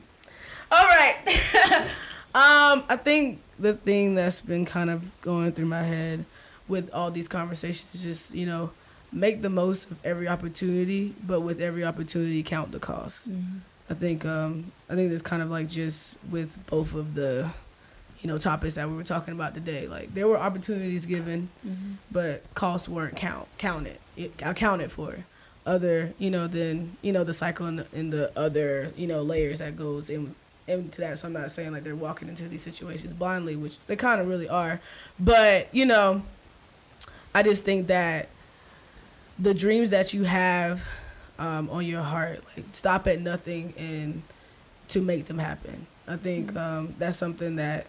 All right. um, I think the thing that's been kind of going through my head with all these conversations just, you know, make the most of every opportunity, but with every opportunity count the cost. I think um I think that's kind of like just with both of the you know topics that we were talking about today. Like there were opportunities given, but costs weren't count counted. It accounted for. Other you know than you know the cycle and the, and the other you know layers that goes in into that. So I'm not saying like they're walking into these situations blindly, which they kind of really are. But you know, I just think that the dreams that you have um, on your heart, like stop at nothing and to make them happen. I think um, that's something that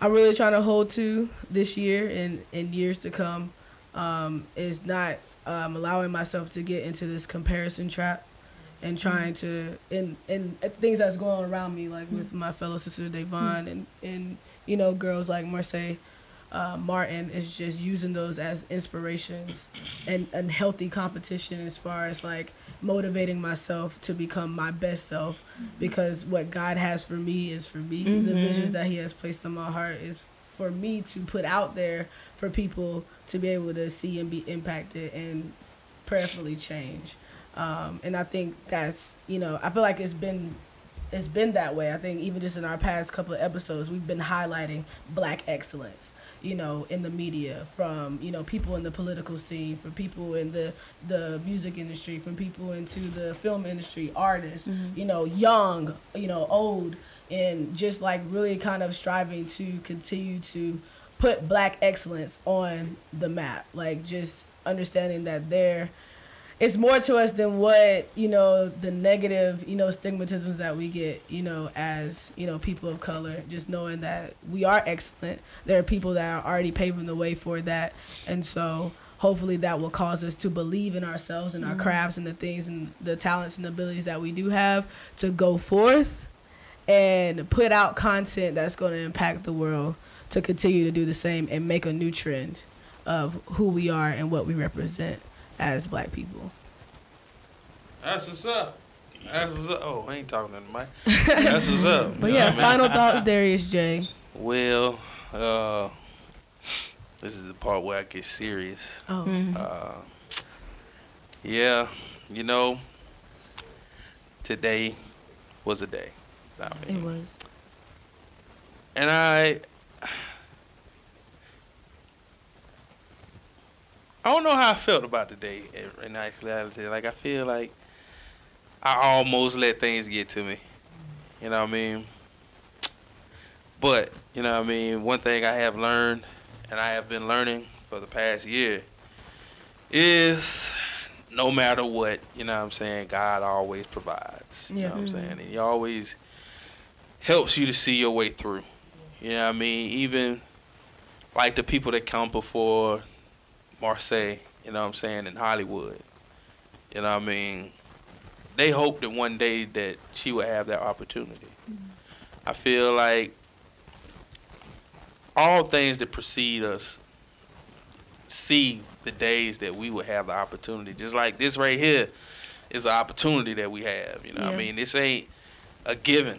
I'm really trying to hold to this year and in years to come. Um, is not um, allowing myself to get into this comparison trap and trying to and and things that's going on around me, like with my fellow sister Davonne and and you know girls like Marsai uh, Martin is just using those as inspirations and and healthy competition as far as like motivating myself to become my best self because what God has for me is for me. The visions that He has placed in my heart is for me to put out there for people to be able to see and be impacted and prayerfully change. Um, and I think that's you know I feel like it's been it's been that way. I think even just in our past couple of episodes, we've been highlighting black excellence, you know, in the media, from you know people in the political scene, from people in the the music industry, from people into the film industry, artists, mm-hmm. you know, young, you know, old, and just like really kind of striving to continue to put black excellence on the map, like just understanding that there it's more to us than what you know the negative you know stigmatisms that we get you know as you know people of color. Just knowing that we are excellent. There are people that are already paving the way for that. And so hopefully that will cause us to believe in ourselves and our mm-hmm. crafts and the things and the talents and abilities that we do have to go forth and put out content that's going to impact the world to continue to do the same and make a new trend of who we are and what we represent as black people. That's what's up. That's what's up. Oh, I ain't talking to the mic. That's what's up. But yeah, what I mean? final thoughts, Darius J. Well, uh, this is the part where I get serious. Oh, Uh, yeah, you know, today was a day. I it was. and I, I don't know how I felt about today in- in actuality. Like I feel like I almost let things get to me. You know what I mean? But you know what I mean. One thing I have learned, and I have been learning for the past year, is no matter what, you know what I'm saying, God always provides. You Yeah. know what I'm saying? And he always helps you to see your way through. You know what I mean? Even like the people that come before Marsai, you know what I'm saying, in Hollywood. You know what I mean? They hope that one day that she would have that opportunity. Mm-hmm. I feel like all things that precede us see the days that we would have the opportunity. Just like this right here is an opportunity that we have. You know what I mean? This ain't a given.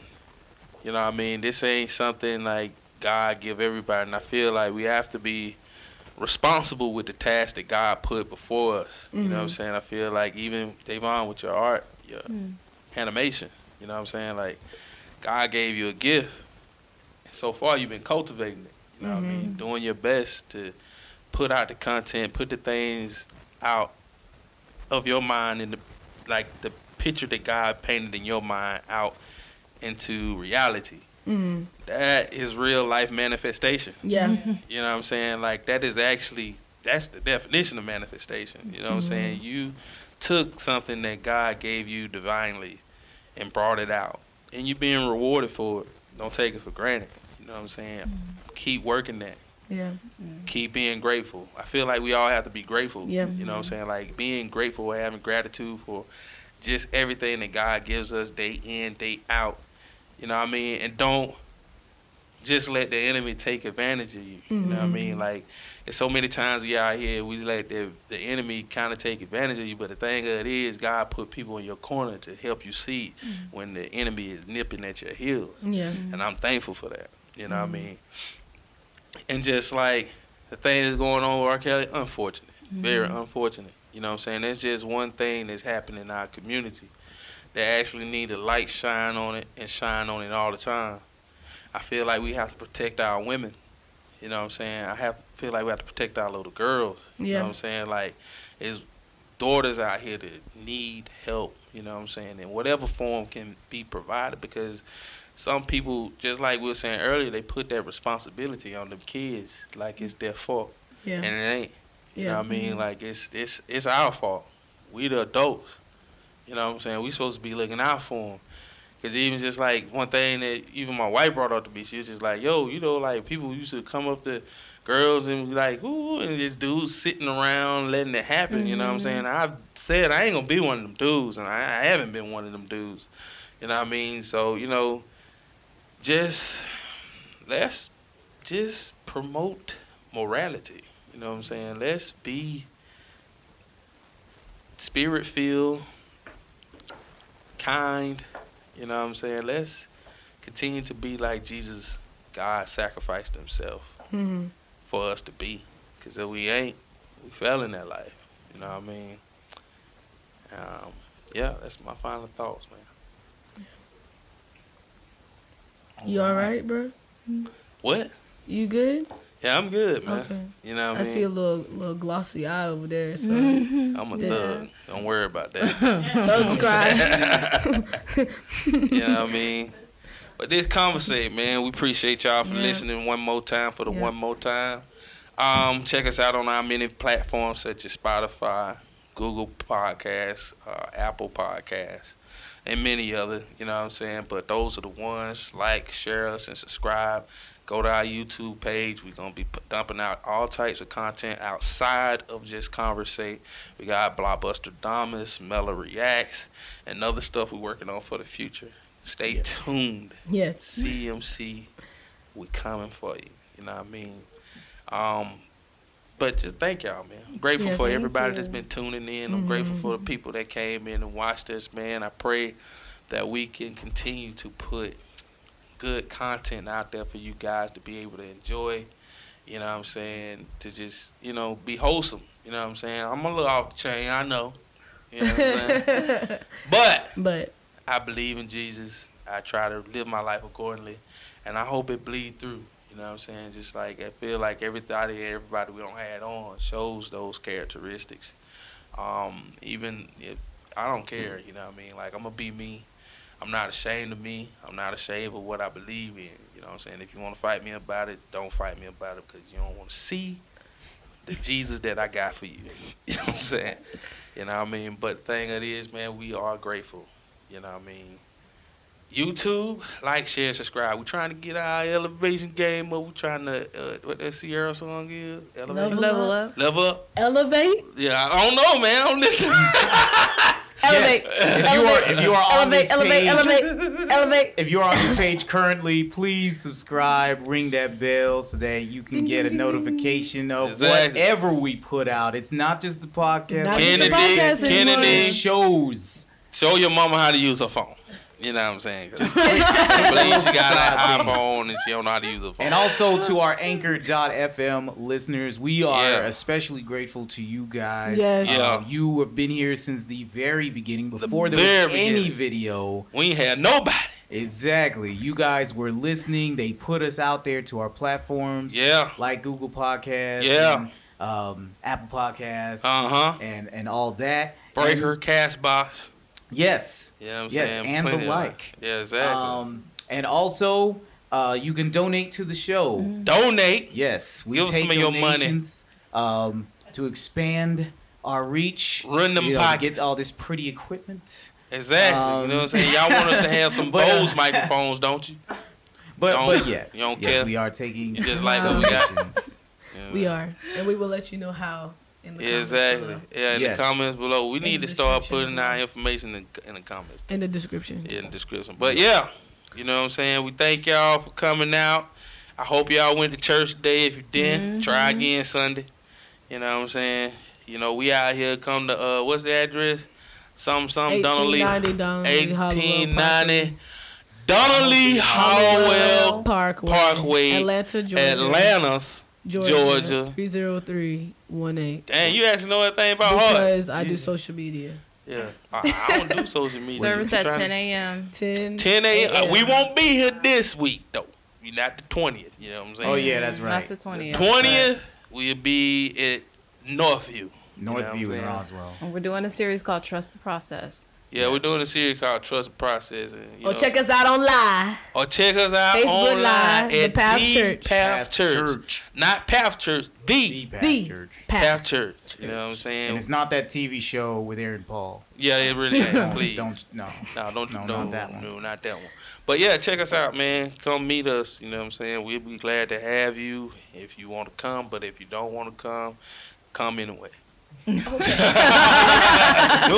You know what I mean? This ain't something like God give everybody. And I feel like we have to be responsible with the task that God put before us. You know what I'm mm-hmm. saying? I feel like even Davonne with your art, your mm. animation, you know what I'm saying? Like God gave you a gift. And So far you've been cultivating it. You know what I mean? Mm-hmm. Doing your best to put out the content, put the things out of your mind and the like the picture that God painted in your mind out into reality. Mm, That is real life manifestation. yeah. Mm-hmm. You know what I'm saying? Like that is actually that's the definition of manifestation. You know what I'm mm-hmm. saying? You took something that God gave you divinely and brought it out. And you're being rewarded for it. Don't take it for granted. You know what I'm saying? Mm-hmm. Keep working that. Yeah. Keep being grateful. I feel like we all have to be grateful. Yeah. You know what I'm saying? Like being grateful having gratitude for just everything that God gives us day in, day out. You know what I mean? And don't just let the enemy take advantage of you. You know what I mean? Mm-hmm. Like, it's so many times we out here, we let the, the enemy kind of take advantage of you. But the thing of it is, God put people in your corner to help you see mm-hmm. when the enemy is nipping at your heels Yeah. and I'm thankful for that. You know what I mm-hmm. mean? And just like the thing that's going on with R. Kelly, unfortunate, very unfortunate. You know what I'm saying? That's just one thing that's happening in our community that actually need a light shine on it and shine on it all the time. I feel like we have to protect our women. You know what I'm saying? I have feel like we have to protect our little girls. You Yeah. know what I'm saying? Like, it's daughters out here that need help. You know what I'm saying? In whatever form can be provided because some people, just like we were saying earlier, they put that responsibility on them kids like it's their fault, Yeah. and it ain't. You know what I mean? Mm-hmm. Like it's it's it's our fault. We the adults. You know what I'm saying? We supposed to be looking out for them. Cause even just like one thing that even my wife brought up to me, she was just like, "Yo, you know, like people used to come up to girls and be like, ooh, and just dudes sitting around letting it happen." You know what I'm mm-hmm. saying? I've said I ain't gonna be one of them dudes, and I, I haven't been one of them dudes. You know what I mean? So you know, just let's just promote morality. You know what I'm saying? Let's be spirit filled, kind. You know what I'm saying? Let's continue to be like Jesus. God sacrificed himself Mhm. for us to be. Because if we ain't, we fell in that life. You know what I mean? Um, yeah, that's my final thoughts, man. You all right, bro? What? You good? Yeah, I'm good, man. Okay. You know what I I mean? see a little little glossy eye over there. So I'm a Yeah. thug. Don't worry about that. thug's cry. you know what I mean? But this Convrs8, man, we appreciate y'all for Yeah. listening one more time for the Yeah. one more time. Um, check us out on our many platforms such as Spotify, Google Podcasts, uh, Apple Podcasts, and many other. You know what I'm saying? But those are the ones. Like, share us, and subscribe. Go to our YouTube page. We're gonna be dumping out all types of content outside of just Convrs8. We got Blockbuster Damas, Mella Reacts, and other stuff we're working on for the future. Stay tuned. Yes. CMC, we coming for you. You know what I mean? Um, but just thank y'all, man. I'm grateful Yes, for everybody that's been tuning in. I'm grateful for the people that came in and watched us, man. I pray that we can continue to put good content out there for you guys to be able to enjoy. You know what I'm saying? To just, you know, be wholesome. You know what I'm saying? I'm a little off the chain, I know. You know what I'm saying? but But I believe in Jesus. I try to live my life accordingly, and I hope it bleed through. You know what I'm saying? Just like I feel like everybody, everybody we don't had on shows those characteristics. Um, even if I don't care, you know what I mean? Like I'm gonna be me. I'm not ashamed of me. I'm not ashamed of what I believe in. You know what I'm saying? If you want to fight me about it, don't fight me about it because you don't want to see the Jesus that I got for you. You know what I'm saying? You know what I mean? But the thing it is, man, we are grateful. You know what I mean? YouTube, like, share, subscribe. We're trying to get our elevation game up. We're trying to, uh, what that Ciara song is? Elevate. Level Level up. Level up. elevate, Yeah, I don't know, man. I don't listen. elevate, If you are if you are on elevate, this elevate, page, elevate, elevate. if you're on this page currently, please subscribe, ring that bell so that you can get a notification of Exactly. whatever we put out. It's not just the podcast. Not but just the Kennedy, podcast anymore. Kennedy. shows. Show your mama how to use her phone. You know what I'm saying? I believe she got an iPhone and she don't know how to use her phone. And also to our anchor.fm listeners, we are Yeah. especially grateful to you guys. Yes. Yeah. Uh, you have been here since the very beginning, before there very was any beginning. video. we had nobody. Exactly. You guys were listening. They put us out there to our platforms. Yeah. Like Google Podcasts. Yeah. and, um, Apple Podcasts. Uh huh. and, and all that. Breaker, And- Castbox. Yes. Yeah, know I'm saying. Yes, saying? and the Plenty of- like. Yeah, exactly. Um, and also, uh, you can donate to the show. Donate. Yes, we Give us take some of your money. donations, um, to expand our reach. Run them you know, pockets. get all this pretty equipment. Exactly. Um, you know what I'm saying? Y'all want us to have some but, uh, Bose microphones, don't you? But Don't- but yes, you don't yes, care? we are taking. You just like what we got? donations. Yeah. We are, and we will let you know how in the Yeah, comments exactly. below. Yeah, in Yes. the comments below. We In need to start putting as our information in, in the comments. in the description. in the description. But yeah, you know what I'm saying? We thank y'all for coming out. I hope y'all went to church today. If you didn't, try again Sunday. You know what I'm saying? You know, we out here come to uh what's the address? Some some Donald Lee 1890 Donald Lee Hollowell 1890 Donald Lee Howell Parkway, Parkway, Atlanta, Georgia. Atlanta's Georgia. Georgia. 30318. Dang, you actually know everything about heart. Because I do social media. Yeah. I, I don't do social media. Service at 10 a.m. 10. 10 a.m. Uh, we won't be here this week though. We not the twentieth. You know what I'm saying? Oh yeah, that's right. Not the 20th. Twentieth, we'll be at Northview. Northview I'm in? Roswell. And we're doing a series called Trust the Process. Yeah, we're doing a series called Trust the Process. And, you Or know, check us out online. or check us out Facebook online Live, The at Path The Church. Path, Path Church. Church. not Path Church, the, The Path The Church. Path Path. Church. You know what I'm saying? And it's not that TV show with Aaron Paul. yeah, it really ain't. Please, Don't no. No, don't No, no, not that one. No, not that one. But yeah, check us out, man. Come meet us. You know what I'm saying? We'll be glad to have you if you want to come. But if you don't want to come, come anyway. We'll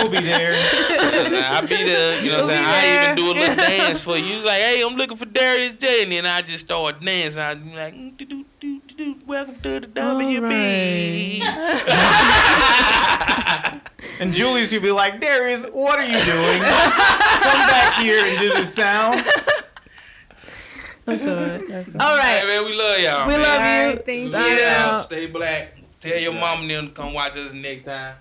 be there. I'll be there. You know what I'm We'll saying? I there. even do a little dance for you. It's like, hey, I'm looking for Darius J. And then I just start dancing. I'd be like, mm, do, do, do, do, do. welcome to the WB. And Julius you'd be like, Darius, what are you doing? Come back here and do the sound. That's all right. That's All Hey, right. man, we love y'all, We man. love you. Alright, thank Sign you. out. Stay black. Tell your mom and them to come watch us next time.